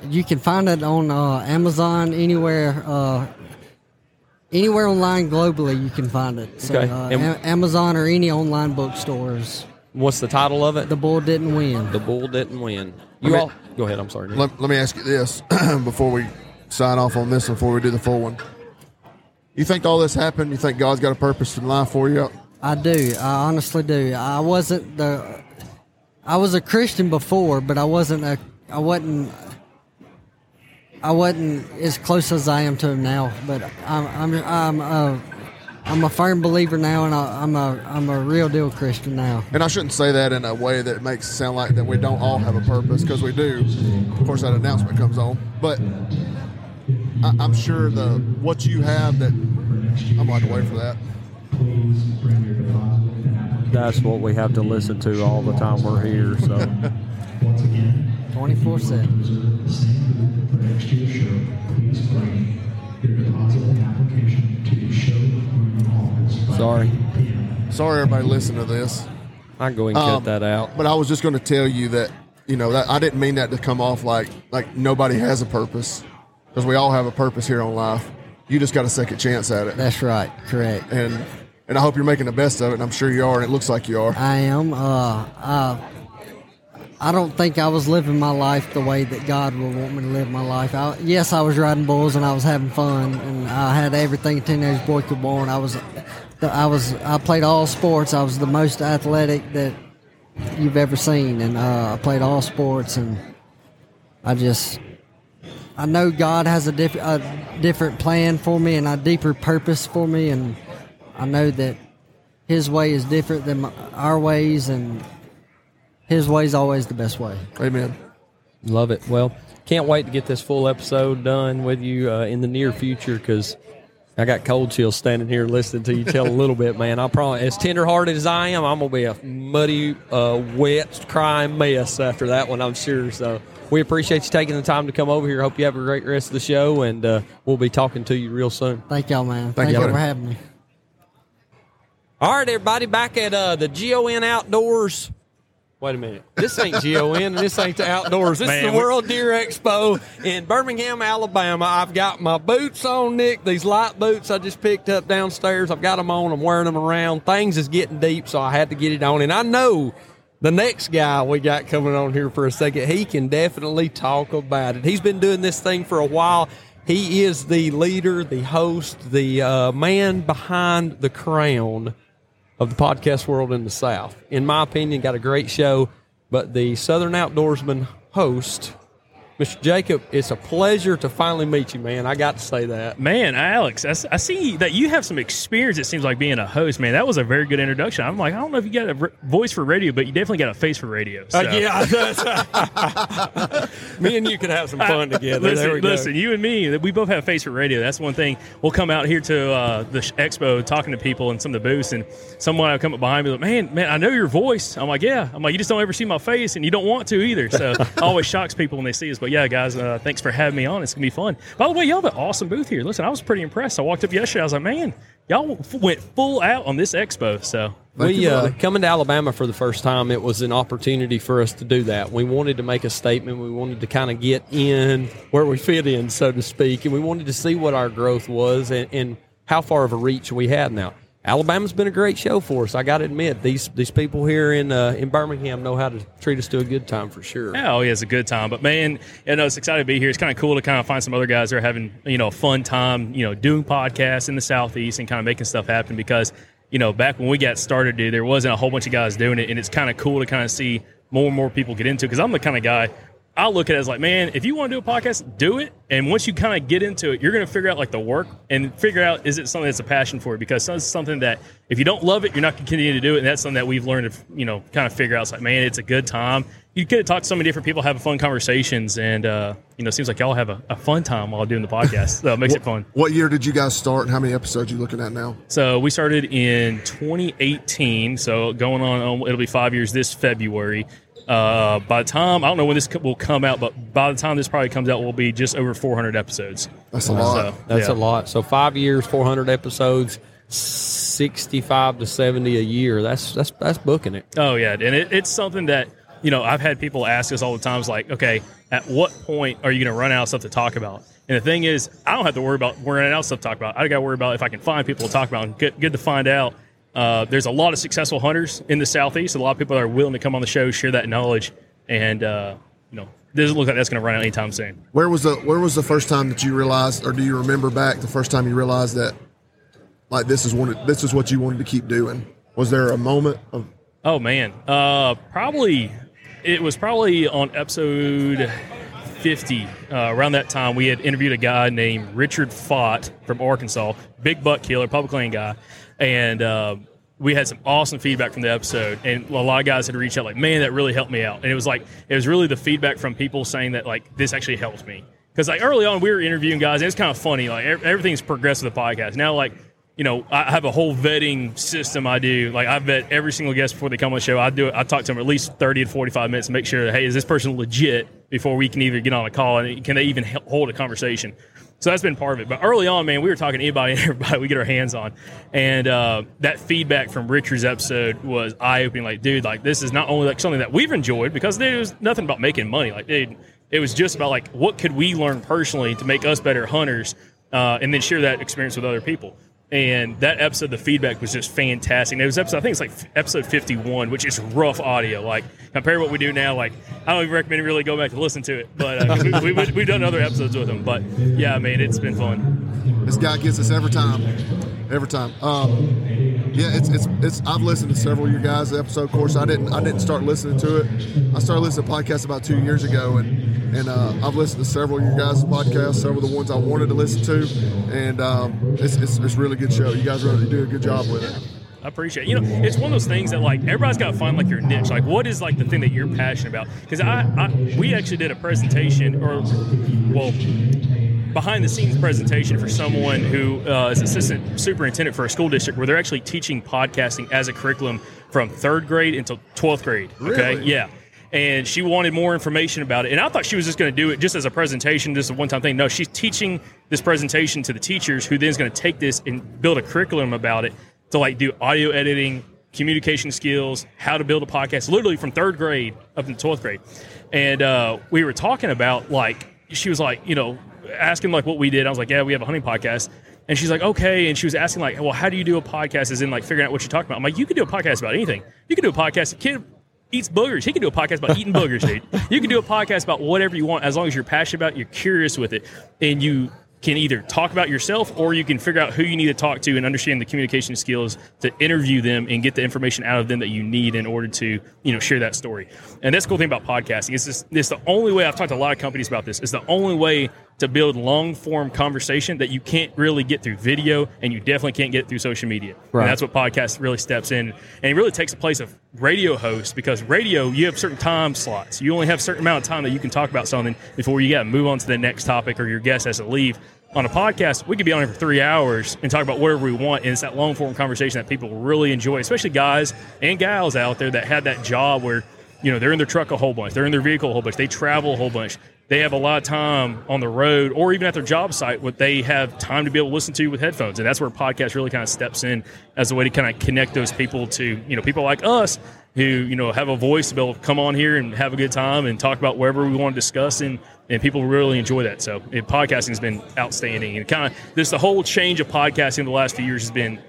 You can find it on uh, Amazon anywhere. Uh, Anywhere online globally, you can find it. So, Okay. uh, A- Amazon or any online bookstores. What's the title of it? The bull didn't win. The bull didn't win. You Okay. all go ahead. I'm sorry. Let, let me ask you this before we sign off on this, before we do the full one. You think all this happened? You think God's got a purpose in life for you? I do. I honestly do. I wasn't the. I was a Christian before, but I wasn't a. I wasn't. I wasn't as close as I am to him now. But I'm. I'm. I'm a. I'm a firm believer now, and I, I'm a. I'm a real deal Christian now. And I shouldn't say that in a way that makes it sound like that we don't all have a purpose, because we do. Of course, that announcement comes on, but I, I'm sure the what you have that I'm like away for that. That's what we have to listen to all the time we're here. So. Twenty four seven. Sorry. Sorry, everybody, listen to this. I can go and cut Um, that out. But I was just going to tell you that you know that I didn't mean that to come off like like nobody has a purpose, because we all have a purpose here on life. You just got a second chance at it, That's right. Correct. and and I hope you're making the best of it. And I'm sure you are, and it looks like you are. I am. Uh, uh, I don't think I was living my life the way that God would want me to live my life. I, yes, I was riding bulls and I was having fun, and I had everything a teenage boy could want. I was, I was, I played all sports. I was the most athletic that you've ever seen, and uh, I played all sports, and I just, I know God has a, diff- a different plan for me and a deeper purpose for me, and I know that His way is different than my, our ways, and His way is always the best way. Amen. Love it. Well, can't wait to get this full episode done with you uh, in the near future because I got cold chills standing here listening to you tell a little bit, man. I probably, as tenderhearted as I am, I'm gonna be a muddy, uh, wet, crying mess after that one. I'm sure. So we appreciate you taking the time to come over here. Hope you have a great rest of the show, and uh, we'll be talking to you real soon. Thank y'all, man. Thank Thank, you, y'all buddy. for having me. All right, everybody, back at uh, the GON Outdoors Wait a minute. This ain't GON and this ain't the outdoors. This Man, is the we- World Deer Expo in Birmingham, Alabama. I've got my boots on, Nick. These light boots I just picked up downstairs. I've got them on. I'm wearing them around. Things is getting deep, so I had to get it on. And I know the next guy we got coming on here for a second, he can definitely talk about it. He's been doing this thing for a while. He is the leader, the host, the uh, man behind the crown of the podcast world in the South. In my opinion, got a great show. But the Southern Outdoorsman host, Mr. Jacob, it's a pleasure to finally meet you, man. I got to say that. Man, Alex, I see that you have some experience. It seems like being a host, man. That was a very good introduction. I'm like, I don't know if you got a voice for radio, but you definitely got a face for radio. So. Uh, yeah, me and you could have some fun together. Listen, there we go. listen, you and me, we both have face for radio. That's one thing. We'll come out here to uh, the expo talking to people and some of the booths, and someone will come up behind me like, man, man, I know your voice. I'm like, yeah. I'm like, you just don't ever see my face, and you don't want to either. So it always shocks people when they see us. But yeah, guys, uh, thanks for having me on. It's going to be fun. By the way, y'all have an awesome booth here. Listen, I was pretty impressed. I walked up yesterday. I was like, man, y'all f- went full out on this expo. So we uh, coming to Alabama for the first time. It was an opportunity for us to do that. We wanted to make a statement. We wanted to kind of get in where we fit in, so to speak, and we wanted to see what our growth was and, and how far of a reach we had. Now, Alabama's been a great show for us. I got to admit, these these people here in uh, in Birmingham know how to treat us to a good time for sure. Yeah, oh yeah, it's a good time. But man, you know, it's excited to be here. It's kind of cool to kind of find some other guys that are having you know a fun time, you know, doing podcasts in the southeast and kind of making stuff happen. Because you know, back when we got started, dude, there wasn't a whole bunch of guys doing it, and it's kind of cool to kind of see more and more people get into. Because I'm the kind of guy. I look at it as like, man, if you want to do a podcast, do it. And once you kind of get into it, you're going to figure out like the work and figure out is it something that's a passion for you? Because it's something that if you don't love it, you're not going to continue to do it. And that's something that we've learned to, you know, kind of figure out. It's like, man, it's a good time. You could talk to so many different people, have fun conversations, and uh, you know, it seems like y'all have a, a fun time while doing the podcast. so it makes it fun. What year did you guys start, and how many episodes are you looking at now? So we started in 2018. So going on, um, it'll be five years this February. Uh, by the time I don't know when this will come out, but by the time this probably comes out, we'll be just over 400 episodes. That's a lot. So, That's yeah. a lot. So five years, four hundred episodes, sixty-five to seventy a year. That's that's that's booking it. Oh yeah, and it, it's something that you know I've had people ask us all the time. It's like, okay, at what point are you going to run out of stuff to talk about? And the thing is, I don't have to worry about running out of stuff to talk about. I got to worry about if I can find people to talk about. And good, good to find out. Uh, there's a lot of successful hunters in the southeast. A lot of people that are willing to come on the show, share that knowledge, and uh, you know, doesn't look like that's going to run out anytime soon. Where was the Where was the first time that you realized, or do you remember back the first time you realized that, like this is one, this is what you wanted to keep doing? Was there a moment of Oh man, uh, probably it was probably on episode fifty. Uh, around that time, we had interviewed a guy named Richard Fott from Arkansas, big buck killer, public land guy, and uh, we had some awesome feedback from the episode. And a lot of guys had reached out like, "Man, that really helped me out." And it was like it was really the feedback from people saying that like this actually helps me because like early on we were interviewing guys, and it's kind of funny. Like ev- everything's progressed with the podcast now, like you know, I have a whole vetting system I do. Like I vet every single guest before they come on the show. I do it. I talk to them at least thirty to forty-five minutes to make sure, hey, is this person legit before we can either get on a call and can they even hold a conversation. So that's been part of it. But early on, man, we were talking to anybody and everybody we get our hands on, and uh, that feedback from Richard's episode was eye-opening. Like, dude, like this is not only like something that we've enjoyed because there was nothing about making money. Like, dude, it was just about like what could we learn personally to make us better hunters, uh, and then share that experience with other people. And that episode, the feedback was just fantastic. And it was episode, I think it's like episode 51, which is rough audio. Like, compared to what we do now, like, I don't even recommend you really go back and listen to it. But uh, we, we, we've done other episodes with him. But yeah, i mean it's been fun. this guy gets us every time, every time? Um, yeah, it's it's it's. I've listened to several of your guys' episode. Of course, I didn't I didn't start listening to it. I started listening to podcasts about two years ago, and and uh, I've listened to several of your guys' podcasts, several of the ones I wanted to listen to, and um, it's, it's it's really good show. You guys really do a good job with it. I appreciate it. You know, it's one of those things that like everybody's got to find like your niche. Like, what is like the thing that you're passionate about? Because I, I, we actually did a presentation, or well, behind the scenes presentation for someone who uh, is assistant superintendent for a school district where they're actually teaching podcasting as a curriculum from third grade until twelfth grade. Okay, Really? yeah. And she wanted more information about it. And I thought she was just going to do it just as a presentation, just a one time thing. No, she's teaching this presentation to the teachers who then is going to take this and build a curriculum about it to like do audio editing, communication skills, how to build a podcast, literally from third grade up to twelfth grade. And uh, we were talking about like she was like, you know, asking like what we did. I was like, yeah, we have a hunting podcast. And she's like, okay. And she was asking like, well, how do you do a podcast? Is in like figuring out what you're talking about. I'm like, you can do a podcast about anything. You can do a podcast. A kid eats boogers. He can do a podcast about eating boogers, dude. You can do a podcast about whatever you want as long as you're passionate about it, you're curious with it, and you can either talk about yourself or you can figure out who you need to talk to and understand the communication skills to interview them and get the information out of them that you need in order to you know share that story and that's the cool thing about podcasting it's just it's the only way i've talked to a lot of companies about this it's the only way to build long form conversation that you can't really get through video and you definitely can't get through social media. Right. and that's what podcast really steps in and it really takes the place of radio host because radio you have certain time slots. You only have a certain amount of time that you can talk about something before you got to move on to the next topic or your guest has to leave. On a podcast we could be on here for three hours and talk about whatever we want and it's that long form conversation that people really enjoy especially guys and gals out there that had that job where you know they're in their truck a whole bunch they're in their vehicle a whole bunch they travel a whole bunch they have a lot of time on the road or even at their job site what they have time to be able to listen to with headphones. And that's where podcast really kind of steps in as a way to kind of connect those people to you know people like us who you know have a voice to be able to come on here and have a good time and talk about whatever we want to discuss and and people really enjoy that. So podcasting has been outstanding. And kind of this the whole change of podcasting the last few years has been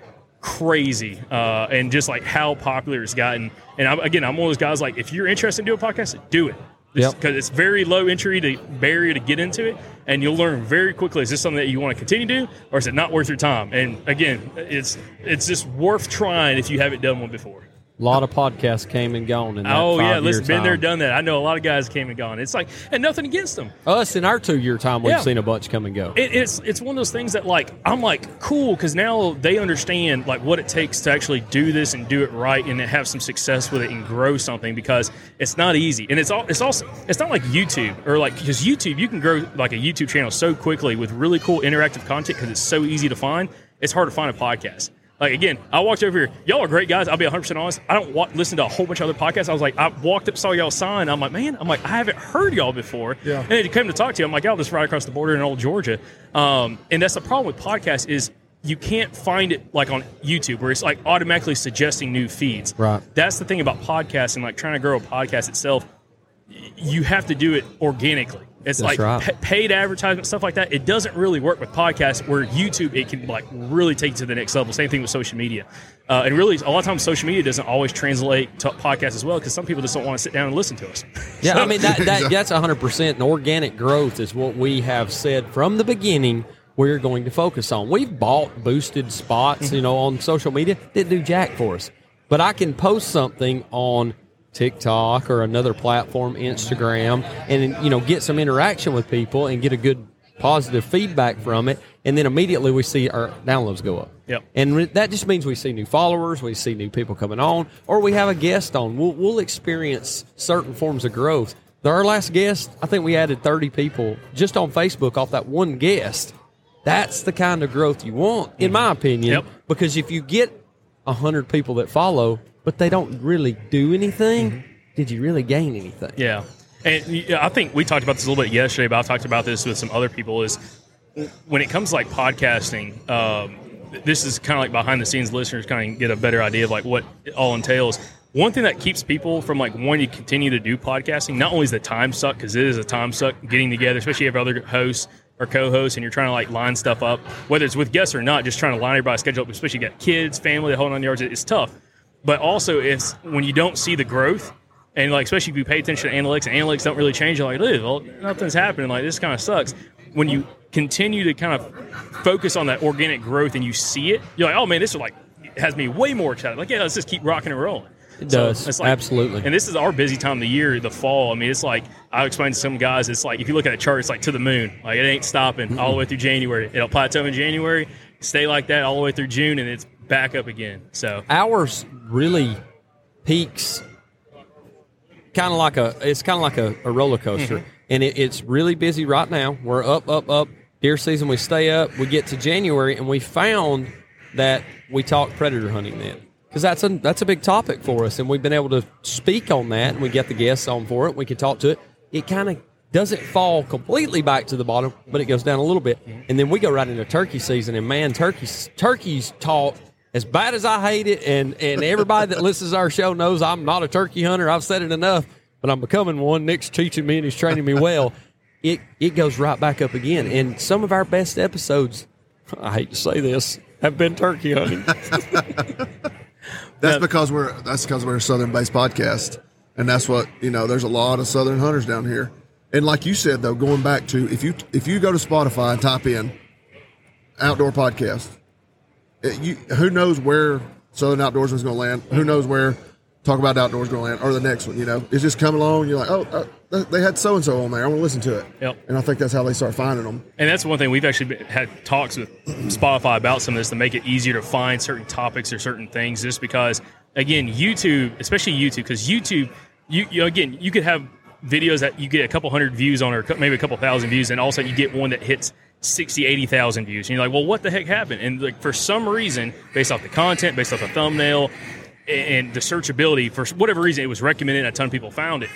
crazy uh, and just like how popular it's gotten. And I'm, again i'm one of those guys like if you're interested in doing podcast do it Yep. because it's very low entry to barrier to get into it, and you'll learn very quickly. Is this something that you want to continue to do, or is it not worth your time? And again, it's it's just worth trying if you haven't done one before. A lot of podcasts came and gone in that Oh yeah, listen, been there, done that. I know a lot of guys came and gone. It's like, and nothing against them. Us in our two year time, we've Yeah. seen a bunch come and go. It, it's it's one of those things that like I'm like cool because now they understand like what it takes to actually do this and do it right and have some success with it and grow something because it's not easy and it's all it's also it's not like YouTube or like because YouTube you can grow like a YouTube channel so quickly with really cool interactive content because it's so easy to find. It's hard to find a podcast. Like again, I walked over here. Y'all are great guys. I'll be 100 percent honest. I don't listen to a whole bunch of other podcasts. I was like, I walked up, saw y'all sign. I'm like, man, I'm like, I haven't heard y'all before. Yeah. And then you come to talk to you. I'm like, this just right across the border in old Georgia. Um, and that's the problem with podcasts is you can't find it like on YouTube where it's like automatically suggesting new feeds. Right. That's the thing about podcasting. Like trying to grow a podcast itself, you have to do it organically. It's That's like right. pa- paid advertisement stuff like that. It doesn't really work with podcasts. Where YouTube, it can like really take it to the next level. Same thing with social media, uh, and really a lot of times social media doesn't always translate to podcasts as well because some people just don't want to sit down and listen to us. Yeah, So- I mean that, that that's hundred percent. And organic growth is what we have said from the beginning. We're going to focus on. We've bought boosted spots, you know, on social media. Didn't do jack for us, but I can post something on TikTok or another platform, Instagram, and you know get some interaction with people and get a good positive feedback from it, and then immediately we see our downloads go up. Yep. And re- that just means we see new followers, we see new people coming on, or we have a guest on. We'll, we'll experience certain forms of growth. Our last guest, I think we added 30 people just on Facebook off that one guest. That's the kind of growth you want, in mm-hmm. my opinion. Yep. Because if you get 100 people that follow, but they don't really do anything, did you really gain anything? Yeah, and I think we talked about this a little bit yesterday, but I talked about this with some other people. Is when it comes to like podcasting, um, this is kind of like behind the scenes. Listeners kind of get a better idea of like what it all entails. One thing that keeps people from like wanting to continue to do podcasting, not only is the time suck because it is a time suck getting together, especially if you have other hosts or co-hosts and you're trying to like line stuff up, whether it's with guests or not, just trying to line everybody's schedule up. Especially you got kids, family, holding on yards. It's tough, but also it's when you don't see the growth and like especially if you pay attention to analytics and analytics don't really change, you're like, "Dude, well, nothing's happening. Like this kind of sucks. When you continue to kind of focus on that organic growth and you see it, you're like, oh man, this is like has me way more excited. Like, yeah, let's just keep rocking and rolling. It So does. it's like- Absolutely. And this is our busy time of the year, the fall. I mean, it's like I explained to some guys, it's like if you look at a chart, it's like to the moon. Like it ain't stopping all the way through January. It'll plateau in January, stay like that all the way through June, and it's back up again. So. Ours really peaks kind of like a it's kind of like a, a roller coaster. Mm-hmm. And it, it's really busy right now. We're up up up. Deer season we stay up. We get to january and we found that we talk predator hunting then. Because that's a that's a big topic for us and we've been able to speak on that and we get the guests on for it. We can talk to it. It kind of doesn't fall completely back to the bottom but it goes down a little bit. Mm-hmm. And then we go right into turkey season and man turkeys turkeys talk as bad as I hate it, and and everybody that listens to our show knows I'm not a turkey hunter. I've said it enough, but I'm becoming one. Nick's teaching me and he's training me well. It it goes right back up again. And some of our best episodes, I hate to say this, have been turkey hunting. That's because we're that's because we're a southern based podcast, and that's what you know. There's a lot of southern hunters down here, and like you said though, going back to if you if you go to Spotify and type in outdoor podcast, it, you who knows where Southern Outdoorsman is going to land? Who knows where Talk About Outdoors is going to land or the next one? You know, it's just coming along. You're like, oh, uh, they had so and so on there. I want to listen to it. Yep. And I think that's how they start finding them. And that's one thing we've actually been- had talks with Spotify about some of this to make it easier to find certain topics or certain things. Just because, again, YouTube, especially YouTube, because YouTube, you, you again, you could have videos that you get a couple hundred views on, or maybe a couple thousand views, and all of a sudden you get one that hits 60, 80,000 views. And you're like, well, what the heck happened? And like for some reason, based off the content, based off the thumbnail, and the searchability for whatever reason it was recommended a ton of people found it.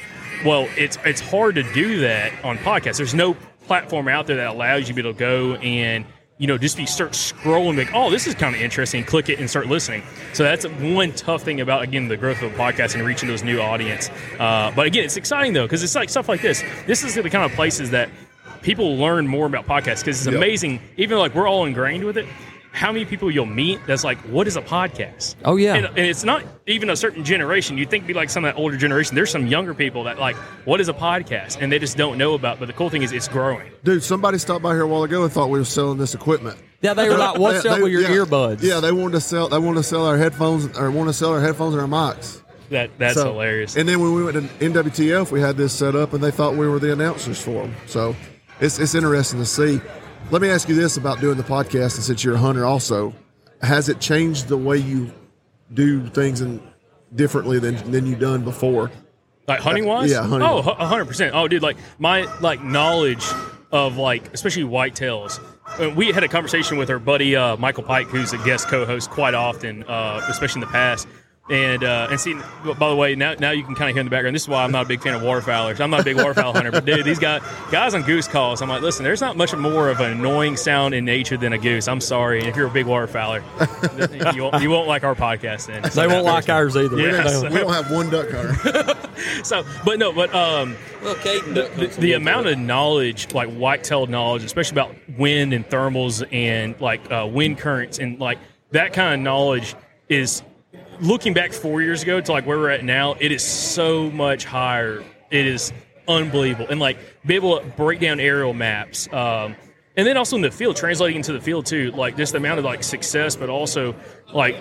Well it's it's hard to do that on podcasts. There's no platform out there that allows you to be able to go and you know just be start scrolling like oh this is kind of interesting click it and start listening. So that's one tough thing about again the growth of a podcast and reaching those new audience. Uh, but again it's exciting though because it's like stuff like this. This is the kind of places that people learn more about podcasts because it's Yep. amazing even like we're all ingrained with it how many people you'll meet that's like what is a podcast Oh, yeah. and, and it's not even a certain generation. You'd think be like some of that older generation. There's some younger people that like, what is a podcast? And they just don't know about. But the cool thing is it's growing. Dude, somebody stopped by here a while ago and thought we were selling this equipment. Yeah, they were like, "What's They- up they- with your yeah. earbuds?" Yeah, they wanted to sell. They wanted to sell our headphones or wanted to sell our headphones and our mics. That that's So- hilarious. And then when we went to NWTF, we had this set up, and they thought we were the announcers for them. So it's it's interesting to see. Let me ask you this about doing the podcast, and since you're a hunter, also, has it changed the way you do things and differently than than you've done before? Like hunting wise? Yeah, hunting. Oh, a hundred percent. Oh, dude, like my like knowledge of like especially whitetails. Uh, We had a conversation with our buddy uh, Michael Pike, who's a guest co-host quite often, uh, especially in the past. And uh, and see, by the way, now now you can kind of hear in the background. This is why I'm not a big fan of waterfowlers. I'm not a big waterfowl hunter, but dude, these guys guys on goose calls. I'm like, listen, there's not much more of an annoying sound in nature than a goose. I'm sorry, if you're a big waterfowler, you won't, you won't like our podcast. Then They won't like ours either. Yeah, They- so- We don't have one duck hunter. so, but no, but um, Well, Caden the, the, the amount of knowledge, like white-tailed knowledge, especially about wind and thermals and like uh, wind currents and like that kind of knowledge is looking back four years ago to like where we're at now. It is so much higher. It is unbelievable, and like be able to break down aerial maps. Um, and then also in the field, translating into the field too, like just the amount of like success, but also like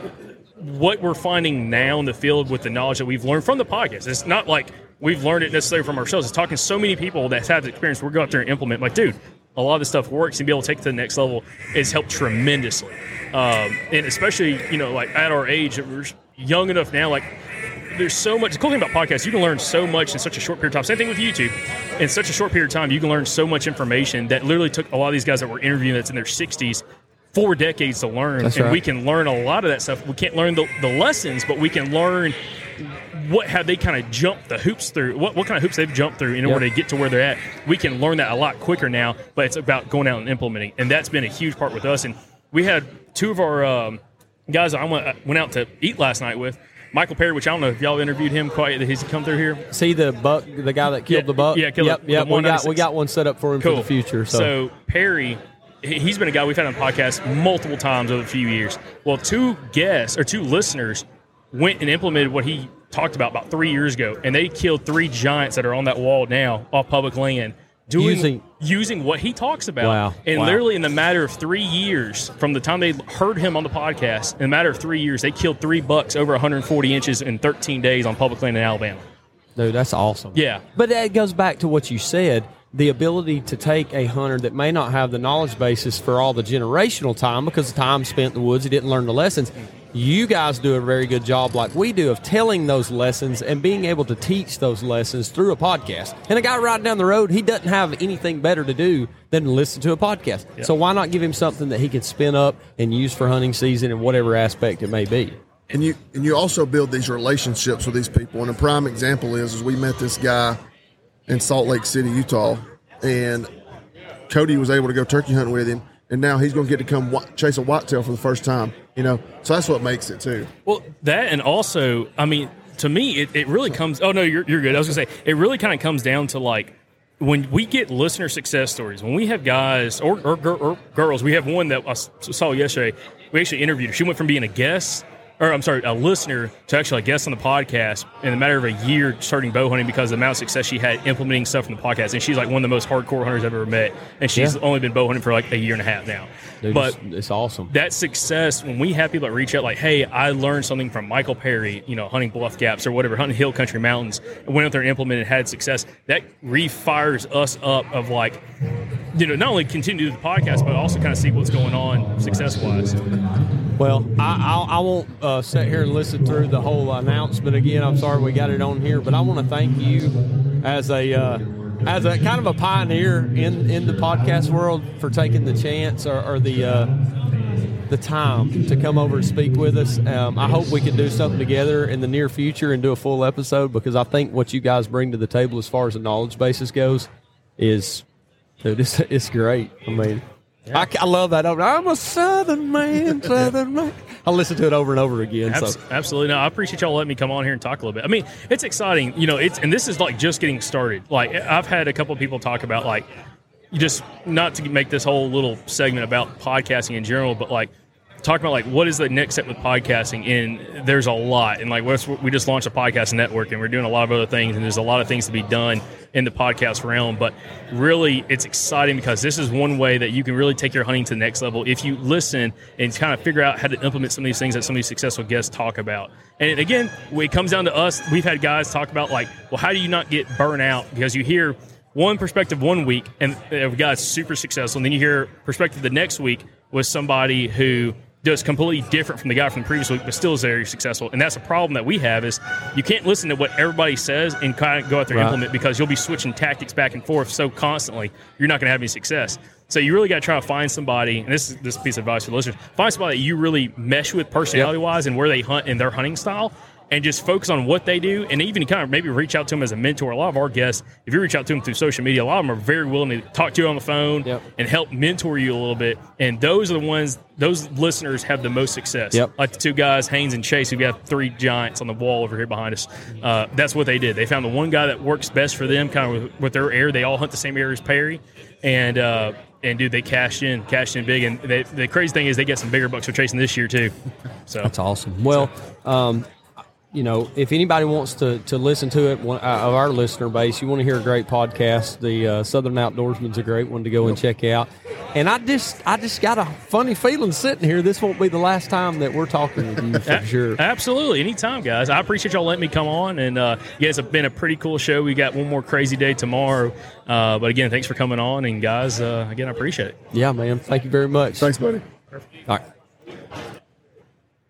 what we're finding now in the field with the knowledge that we've learned from the podcast. It's not like we've learned it necessarily from ourselves. It's talking to so many people that have the experience. We're going out there and implement. Like, dude, a lot of this stuff works, and be able to take it to the next level has helped tremendously. Um, and especially, you know, like at our age, young enough now, like there's so much. The cool thing about podcasts, you can learn so much in such a short period of time. Same thing with YouTube. In such a short period of time, you can learn so much information that literally took a lot of these guys that we're interviewing that's in their 60s four decades to learn. That's and right. we can learn a lot of that stuff. We can't learn the, the lessons, but we can learn what have they kind of jumped the hoops through, what, what kind of hoops they've jumped through in order to get to where they're at. We can learn that a lot quicker now, but it's about going out and implementing. And that's been a huge part with us. And we had two of our um, guys I went, went out to eat last night with. Michael Perry, which I don't know if y'all interviewed him quite. Has he come through here? See the buck, the guy that killed Yeah, the buck. yeah, killed yep, the- yep. the we got we got one set up for him for the future. So, Perry, he- he's been a guy we've had on the podcast multiple times over a few years. Well, two guests or two listeners went and implemented what he talked about about three years ago, and they killed three giants that are on that wall now off public land. Doing, Using- using what he talks about, Wow. and Wow. literally in the matter of three years from the time they heard him on the podcast, in a matter of three years, they killed three bucks over 140 inches in 13 days on public land in Alabama. dude, that's awesome. Yeah. But that goes back to what you said the ability to take a hunter that may not have the knowledge basis for all the generational time because the time spent in the woods, he didn't learn the lessons. You guys do a very good job, like we do, of telling those lessons and being able to teach those lessons through a podcast. And a guy riding down the road, he doesn't have anything better to do than listen to a podcast. So why not give him something that he can spin up and use for hunting season in whatever aspect it may be? and you and you also build these relationships with these people. And a prime example is is we met this guy in Salt Lake City, Utah, and Cody was able to go turkey hunting with him. And now he's going to get to come chase a whitetail for the first time. You know, so that's what makes it too. Well, that and also, I mean, to me, it, it really comes. Oh no, you're you're good. I was gonna say it really kind of comes down to like when we get listener success stories. When we have guys or or, gir- or girls, we have one that I saw yesterday. We actually interviewed her. She went from being a guest. Or I'm sorry, a listener to actually a guest on the podcast in a matter of a year starting bow hunting because of the amount of success she had implementing stuff from the podcast. And she's like one of the most hardcore hunters I've ever met. And she's Yeah. only been bow hunting for like a year and a half now. Dude, but it's, it's awesome. that success when we have people that reach out like hey i learned something from michael perry you know hunting bluff gaps or whatever hunting hill country mountains and went out there and implemented had success that refires us up of like you know not only continue to do the podcast but also kind of see what's going on success wise Well, I, I, I won't uh, sit here and listen through the whole announcement again. I'm sorry we got it on here, but I want to thank you as a uh, as a kind of a pioneer in, in the podcast world for taking the chance or, or the uh, the time to come over and speak with us. Um, I hope we can do something together in the near future and do a full episode because I think what you guys bring to the table as far as the knowledge basis goes is, dude, it's, it's great. I mean. I, I love that. I'm a Southern man, Southern man. I listen to it over and over again. Abs- So absolutely no i appreciate y'all letting me come on here and talk a little bit i mean it's exciting you know it's and this is like just getting started like i've had a couple of people talk about like you just not to make this whole little segment about podcasting in general but like talk about like what is the next step with podcasting? And there's a lot. And like we just launched a podcast network and we're doing a lot of other things and there's a lot of things to be done in the podcast realm. But really it's exciting because this is one way that you can really take your hunting to the next level if you listen and kind of figure out how to implement some of these things that some of these successful guests talk about. And again when it comes down to us we've had guys talk about like well how do you not get burnt out? Because you hear one perspective one week and uh, a guy's super successful and then you hear perspective the next week with somebody who does completely different from the guy from the previous week but still is very successful. And that's a problem that we have is you can't listen to what everybody says and kind of go out there and implement because you'll be switching tactics back and forth so constantly you're not going to have any success. So you really got to try to find somebody and this is this piece of advice for the listeners find somebody that you really mesh with personality wise and where they hunt and their hunting style and just focus on what they do and even kind of maybe reach out to them as a mentor. A lot of our guests, if you reach out to them through social media, a lot of them are very willing to talk to you on the phone Yep. and help mentor you a little bit. And those are the ones, those listeners have the most success. Yep. Like the two guys, Haynes and Chase, who got three giants on the wall over here behind us. Uh, that's what they did. They found the one guy that works best for them, kind of with, with their air. They all hunt the same area as Perry. And, uh, and dude, they cashed in, cashed in big. And they, the crazy thing is, they get some bigger bucks for chasing this year too. So that's awesome. Well, um, you know, if anybody wants to, to listen to it, one, uh, of our listener base, you want to hear a great podcast, the uh, Southern Outdoorsman's a great one to go and check out. And I just I just got a funny feeling sitting here. This won't be the last time that we're talking with you for sure. Absolutely. Anytime, guys. I appreciate y'all letting me come on. And uh, yeah, it's been a pretty cool show. We got one more crazy day tomorrow. Uh, but again, thanks for coming on. And guys, uh, again, I appreciate it. Yeah, man. Thank you very much. Thanks, buddy. All right.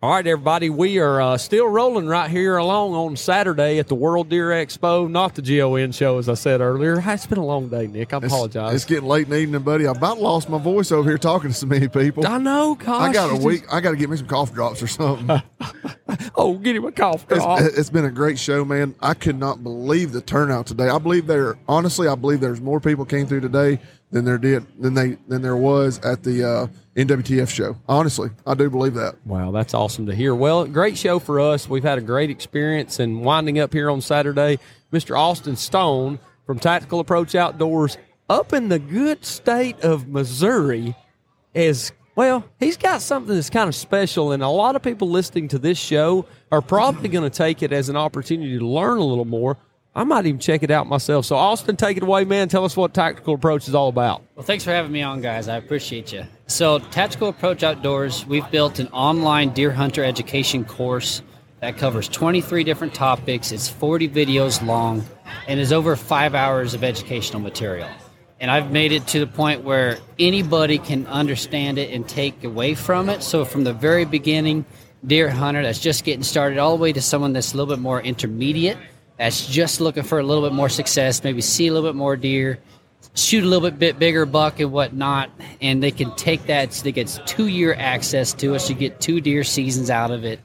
All right, everybody. We are uh, still rolling right here along on Saturday at the World Deer Expo, not the GON show, as I said earlier. It's been a long day, Nick. I It's- apologize. It's, getting late in the evening, buddy. I about lost my voice over here talking to so many people. I know, gosh. I got a week. I got to get me some cough drops or something. oh, get him a cough drop. It's, it's been a great show, man. I could not believe the turnout today. I believe there, honestly, I believe there's more people came through today than there did than they than there was at the uh, NWTF show. Honestly, I do believe that. Wow, that's awesome to hear. Well, great show for us. We've had a great experience and winding up here on Saturday. Mr. Austin Stone from Tactical Approach Outdoors up in the good state of Missouri is well, he's got something that's kind of special, and a lot of people listening to this show are probably going to take it as an opportunity to learn a little more. I might even check it out myself. So, Austin, take it away, man. Tell us what Tactical Approach is all about. Well, thanks for having me on, guys. I appreciate you. So, Tactical Approach Outdoors, we've built an online deer hunter education course that covers 23 different topics. It's 40 videos long and is over five hours of educational material. And I've made it to the point where anybody can understand it and take away from it. So, from the very beginning, deer hunter that's just getting started, all the way to someone that's a little bit more intermediate, that's just looking for a little bit more success, maybe see a little bit more deer, shoot a little bit, bit bigger buck and whatnot, and they can take that. So they get two year access to us. You get two deer seasons out of it,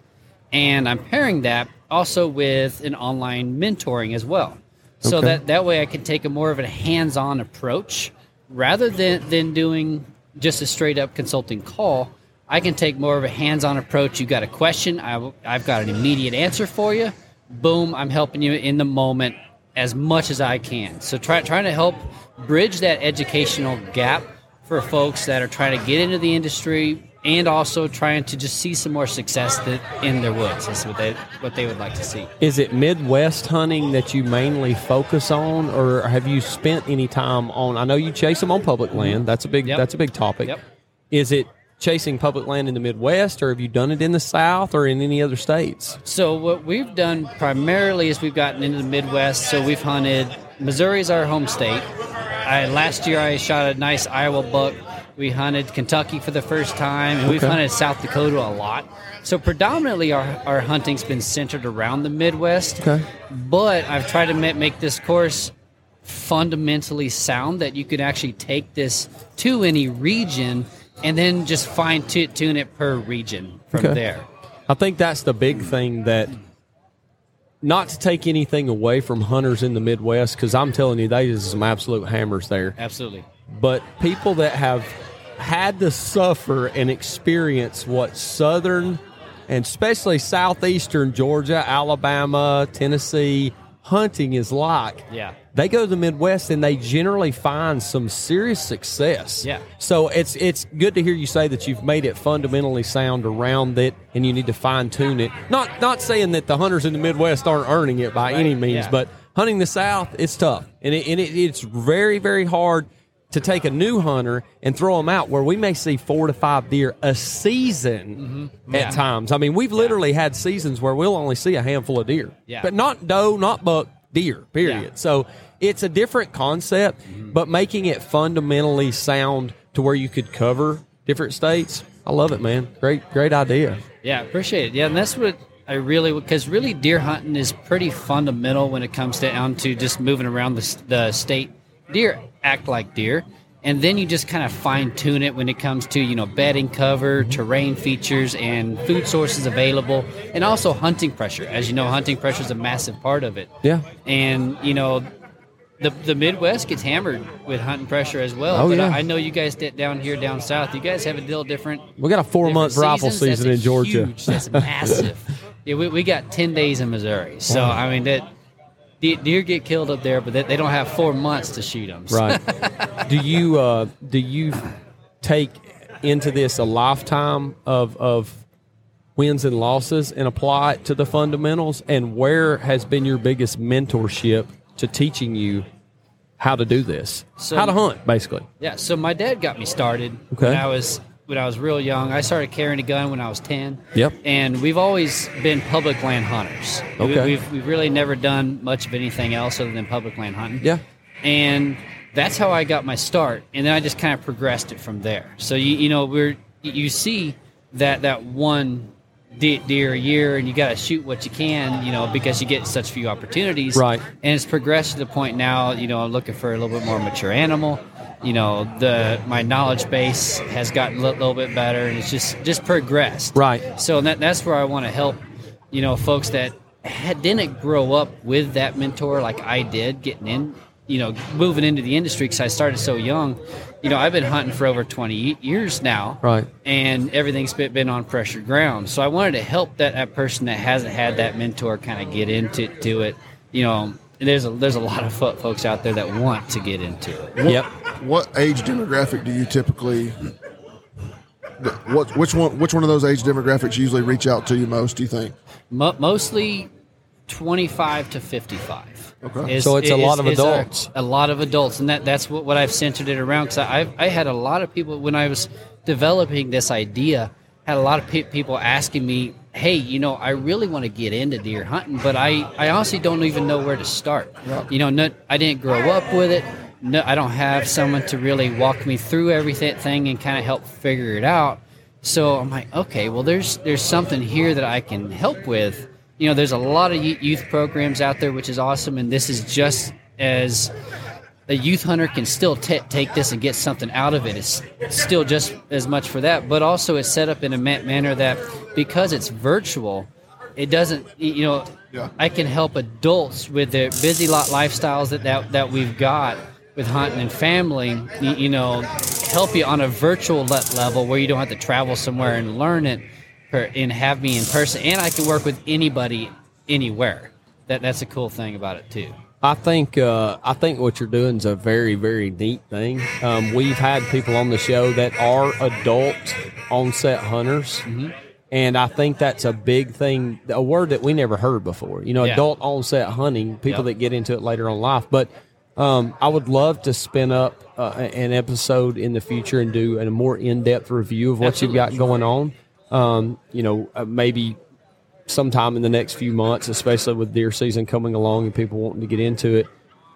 and I'm pairing that also with an online mentoring as well. So Okay. that that way I can take a more of a hands on approach rather than than doing just a straight up consulting call. I can take more of a hands on approach. You got a question, I, I've got an immediate answer for you. Boom, I'm helping you in the moment as much as I can. So try, trying to help bridge that educational gap for folks that are trying to get into the industry and also trying to just see some more success that in their woods. That's what they what they would like to see. Is it Midwest hunting that you mainly focus on, or have you spent any time on? I know you chase them on public land. That's a big. Yep. That's a big topic. Yep. Is it chasing public land in the Midwest, or have you done it in the South or in any other states? So what we've done primarily is we've gotten into the Midwest. So we've hunted. Missouri is our home state. I, last year I shot a nice Iowa buck. We hunted Kentucky for the first time, and we've hunted South Dakota a lot. So predominantly our, our hunting's been centered around the Midwest. Okay. But I've tried to make this course fundamentally sound that you could actually take this to any region and then just fine tu- tune it per region from Okay. there. I think that's the big thing that. Not to take anything away from hunters in the Midwest, because I'm telling you, they is some absolute hammers there. Absolutely. but people that have had to suffer and experience what southern and especially southeastern Georgia, Alabama, Tennessee hunting is like. Yeah. They go to the Midwest and they generally find some serious success. Yeah. So it's it's good to hear you say that you've made it fundamentally sound around it and you need to fine tune it. Not not saying that the hunters in the Midwest aren't earning it by any means, yeah. but hunting the South, it's tough, and, it, and it, it's very, very hard to take a new hunter and throw them out where we may see four to five deer a season at Mm-hmm. Yeah. times. I mean, we've literally had seasons where we'll only see a handful of deer, Yeah. but not doe, not buck, deer. Period. Yeah. So it's a different concept, mm-hmm. but making it fundamentally sound to where you could cover different states. I love it, man. Great, great idea. Yeah, appreciate it. Yeah, and that's what I really because really deer hunting is pretty fundamental when it comes down to just moving around the, the state. Deer act like deer, and then you just kind of fine tune it when it comes to you know bedding cover, mm-hmm. terrain features, and food sources available, and also hunting pressure. As you know, hunting pressure is a massive part of it. Yeah. and you know. The, the Midwest gets hammered with hunting pressure as well. Oh, but yeah. I, I know you guys down here down south. You guys have a little different We got a four month rifle season in Georgia. Huge. That's massive. yeah, we, we got ten days in Missouri, so I mean that de- deer get killed up there, but they, they don't have four months to shoot them. Right. do you uh, do you take into this a lifetime of of wins and losses and apply it to the fundamentals? And where has been your biggest mentorship to teaching you how to do this? So- how to hunt, basically. Yeah. So my dad got me started Okay. when I was when I was real young. I started carrying a gun when I was ten. Yep. And we've always been public land hunters. We- Okay. We've we've really never done much of anything else other than public land hunting. Yeah. and that's how I got my start. And then I just kind of progressed it from there. So you you know we're you see that that one deer a year, and you got to shoot what you can, you know, because you get such few opportunities. Right. And it's progressed to the point now, you know, I'm looking for a little bit more mature animal. You know, the my knowledge base has gotten a little bit better, and it's just just progressed. Right. So that, that's where I want to help, you know, folks that had, didn't grow up with that mentor like I did, getting in, you know, moving into the industry because I started so young. You know, I've been hunting for over 20 years now. Right. And everything's been been on pressure ground. So I wanted to help that, that person that hasn't had that mentor kind of get into to it. You know, there's a, there's a lot of folks out there that want to get into it. Yep. What age demographic do you typically? What which one which one of those age demographics usually reach out to you most? Do you think? Mostly 25 to 55. Okay. So it's a lot of adults. a lot of adults, and that that's what, what I've centered it around. Because I I had a lot of people when I was developing this idea. Had a lot of pe- people asking me, "Hey, you know, I really want to get into deer hunting, but I I honestly don't even know where to start. You know, not, I didn't grow up with it. No, I don't have someone to really walk me through everything and kind of help figure it out. So I'm like, okay, well, there's there's something here that I can help with. You know, there's a lot of youth programs out there, which is awesome, and this is just as a youth hunter can still ta take this and get something out of it. It's still just as much for that, but also it's set up in a ma- manner that because it's virtual, it doesn't. You know, Yeah. I can help adults with their busy lot lifestyles that that, that we've got with hunting and family. You, you know, help you on a virtual le- level where you don't have to travel somewhere and learn it per, and have me in person. And I can work with anybody anywhere. That that's a cool thing about it too. I think uh, I think what you're doing is a very very neat thing. Um, we've had people on the show that are adult on-set hunters, and I think that's a big thing. A word that we never heard before. You know, Yeah. adult on-set hunting. People Yep. that get into it later on in life, but. Um, I would love to spin up uh, an episode in the future and do a more in-depth review of what you've got going on. Um, you know, uh, maybe sometime in the next few months, especially with deer season coming along and people wanting to get into it.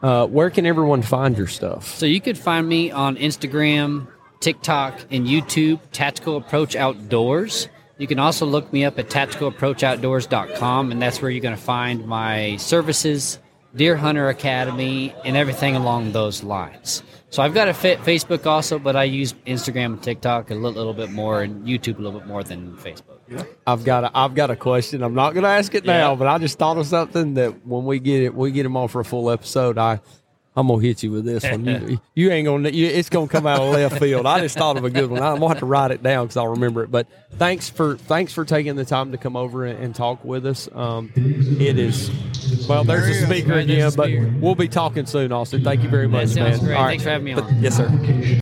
Uh, where can everyone find your stuff? So you could find me on Instagram, TikTok, and YouTube, Tactical Approach Outdoors. You can also look me up at tacticalapproachoutdoors.com, and that's where you're going to find my services, Deer Hunter Academy, and everything along those lines. So I've got a fit Facebook also, but I use Instagram and TikTok a little, little bit more, and YouTube a little bit more than Facebook. I've got a, I've got a question. I'm not going to ask it now, Yeah. but I just thought of something that when we get it, we get him on for a full episode. I I'm gonna hit you with this one. You, you ain't gonna. You, it's gonna come out of left field. I just thought of a good one. I'm gonna have to write it down because I'll remember it. But thanks for thanks for taking the time to come over and, and talk with us. Um, it is well. There's a speaker Right, again, a but we'll be talking soon, Austin. Thank you very much, man. great. All Thanks for having me But- on. Yes, sir.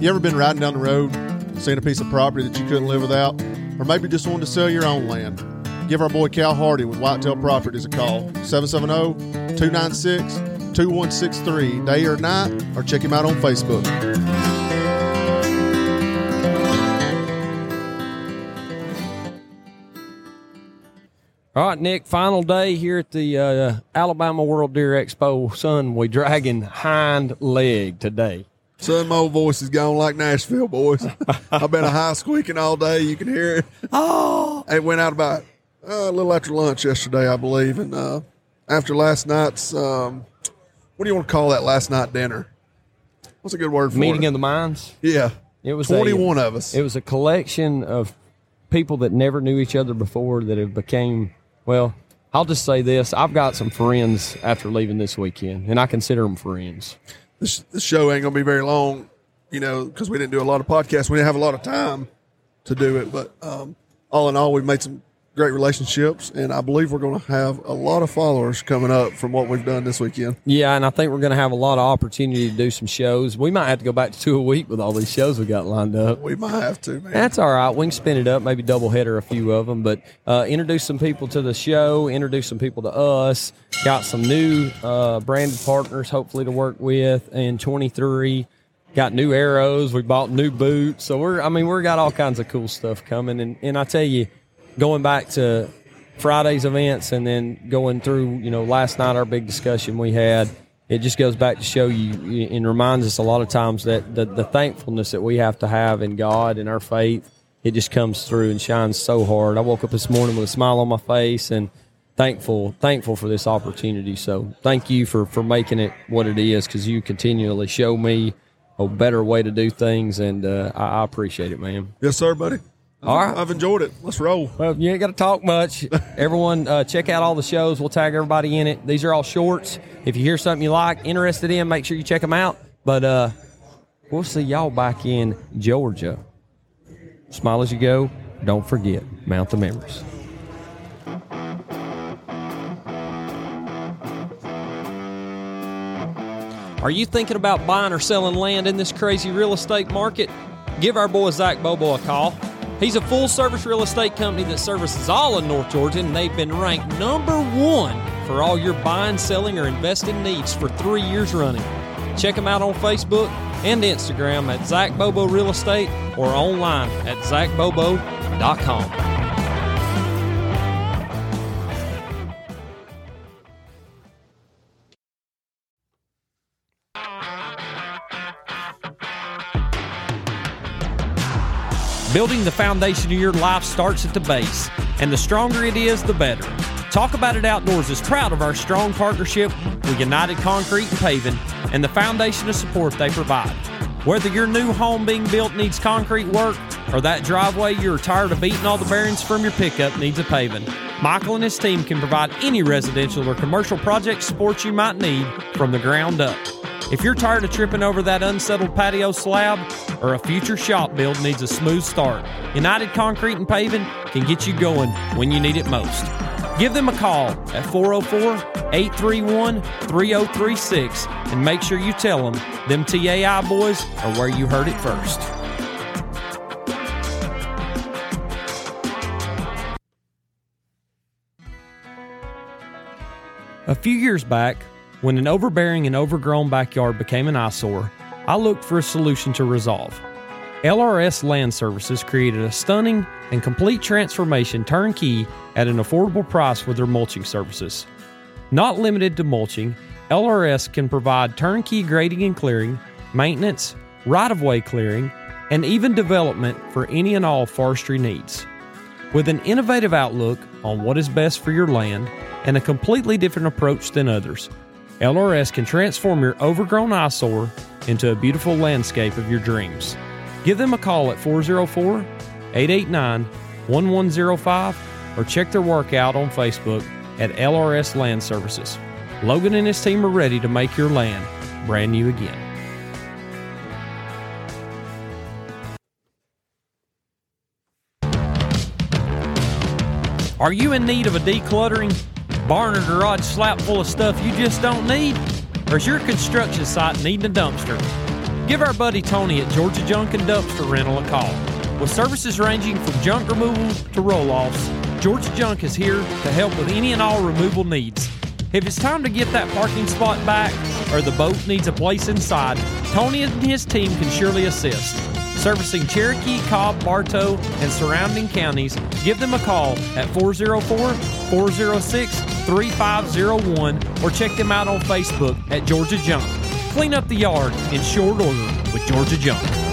You ever been riding down the road, seeing a piece of property that you couldn't live without, or maybe just wanted to sell your own land? Give our boy Cal Hardy with Whitetail Properties a call, 770-296-2163, day or night, or check him out on Facebook. All right, Nick. Final day here at the uh, Alabama World Deer Expo. Son, we dragging hind leg today. Son, my old voice is gone like Nashville, boys. I've been a high squeaking all day. You can hear it. Oh, it went out about uh, a little after lunch yesterday, I believe, and uh, after last night's um, what do you want to call that? Last night dinner. What's a good word for Meeting it? of the minds. yeah, It was a- twenty-one of us. It was a collection of people that never knew each other before that have became well. I'll just say this: I've got some friends after leaving this weekend, and I consider them friends. this, this show ain't gonna be very long, you know, because we didn't do a lot of podcasts. We didn't have a lot of time to do it, but um, all in all, we've made some great relationships, and I believe we're going to have a lot of followers coming up from what we've done this weekend. Yeah, and I think we're going to have a lot of opportunity to do some shows. We might have to go back to two a week with all these shows we got lined up. We might have to, man. That's all right. We can spin it up, maybe double header a few of them, but uh, introduce some people to the show, introduce some people to us. Got some new uh, branded partners, hopefully to work with in 23. Got new arrows. We bought new boots. So we're, I mean, we're got all kinds of cool stuff coming. And, and I tell you, going back to Friday's events and then going through, you know, last night our big discussion we had, it just goes back to show you and reminds us a lot of times that the, the thankfulness that we have to have in God and our faith, it just comes through and shines so hard. I woke up this morning with a smile on my face and thankful, thankful for this opportunity. So thank you for, for making it what it is because you continually show me a better way to do things and uh, I, I appreciate it, man. yes, sir, buddy. All right. I've enjoyed it. Let's roll. Well, you ain't got to talk much. Everyone, uh, check out all the shows. We'll tag everybody in it. These are all shorts. If you hear something you like, interested in, make sure you check them out. But uh, we'll see y'all back in Georgia. Smile as you go. Don't forget, mount the memories. Are you thinking about buying or selling land in this crazy real estate market? Give our boy Zach Bobo a call. He's a full service real estate company that services all of North Georgia, and they've been ranked number one for all your buying, selling, or investing needs for three years running. Check him out on Facebook and Instagram at Zach Bobo Real Estate or online at zachbobo.com. Building the foundation of your life starts at the base, and the stronger it is, the better. Talk About It Outdoors is proud of our strong partnership with United Concrete and Paving and the foundation of support they provide. Whether your new home being built needs concrete work or that driveway you're tired of beating all the bearings from your pickup needs a paving, Michael and his team can provide any residential or commercial project support you might need from the ground up. If you're tired of tripping over that unsettled patio slab or a future shop build needs a smooth start, United Concrete and Paving can get you going when you need it most. Give them a call at 404 831 3036 and make sure you tell them them TAI boys are where you heard it first. A few years back, when an overbearing and overgrown backyard became an eyesore, I looked for a solution to resolve. LRS Land Services created a stunning and complete transformation turnkey at an affordable price with their mulching services. Not limited to mulching, LRS can provide turnkey grading and clearing, maintenance, right of way clearing, and even development for any and all forestry needs. With an innovative outlook on what is best for your land and a completely different approach than others, LRS can transform your overgrown eyesore into a beautiful landscape of your dreams. Give them a call at 404 889 1105 or check their work out on Facebook at LRS Land Services. Logan and his team are ready to make your land brand new again. Are you in need of a decluttering barn or garage slap full of stuff you just don't need? Or is your construction site needing a dumpster? Give our buddy Tony at Georgia Junk and Dumpster Rental a call. With services ranging from junk removal to roll offs, Georgia Junk is here to help with any and all removal needs. If it's time to get that parking spot back or the boat needs a place inside, Tony and his team can surely assist. Servicing Cherokee, Cobb, Bartow, and surrounding counties, give them a call at 404 406 3501 or check them out on Facebook at Georgia Junk. Clean up the yard in short order with Georgia Junk.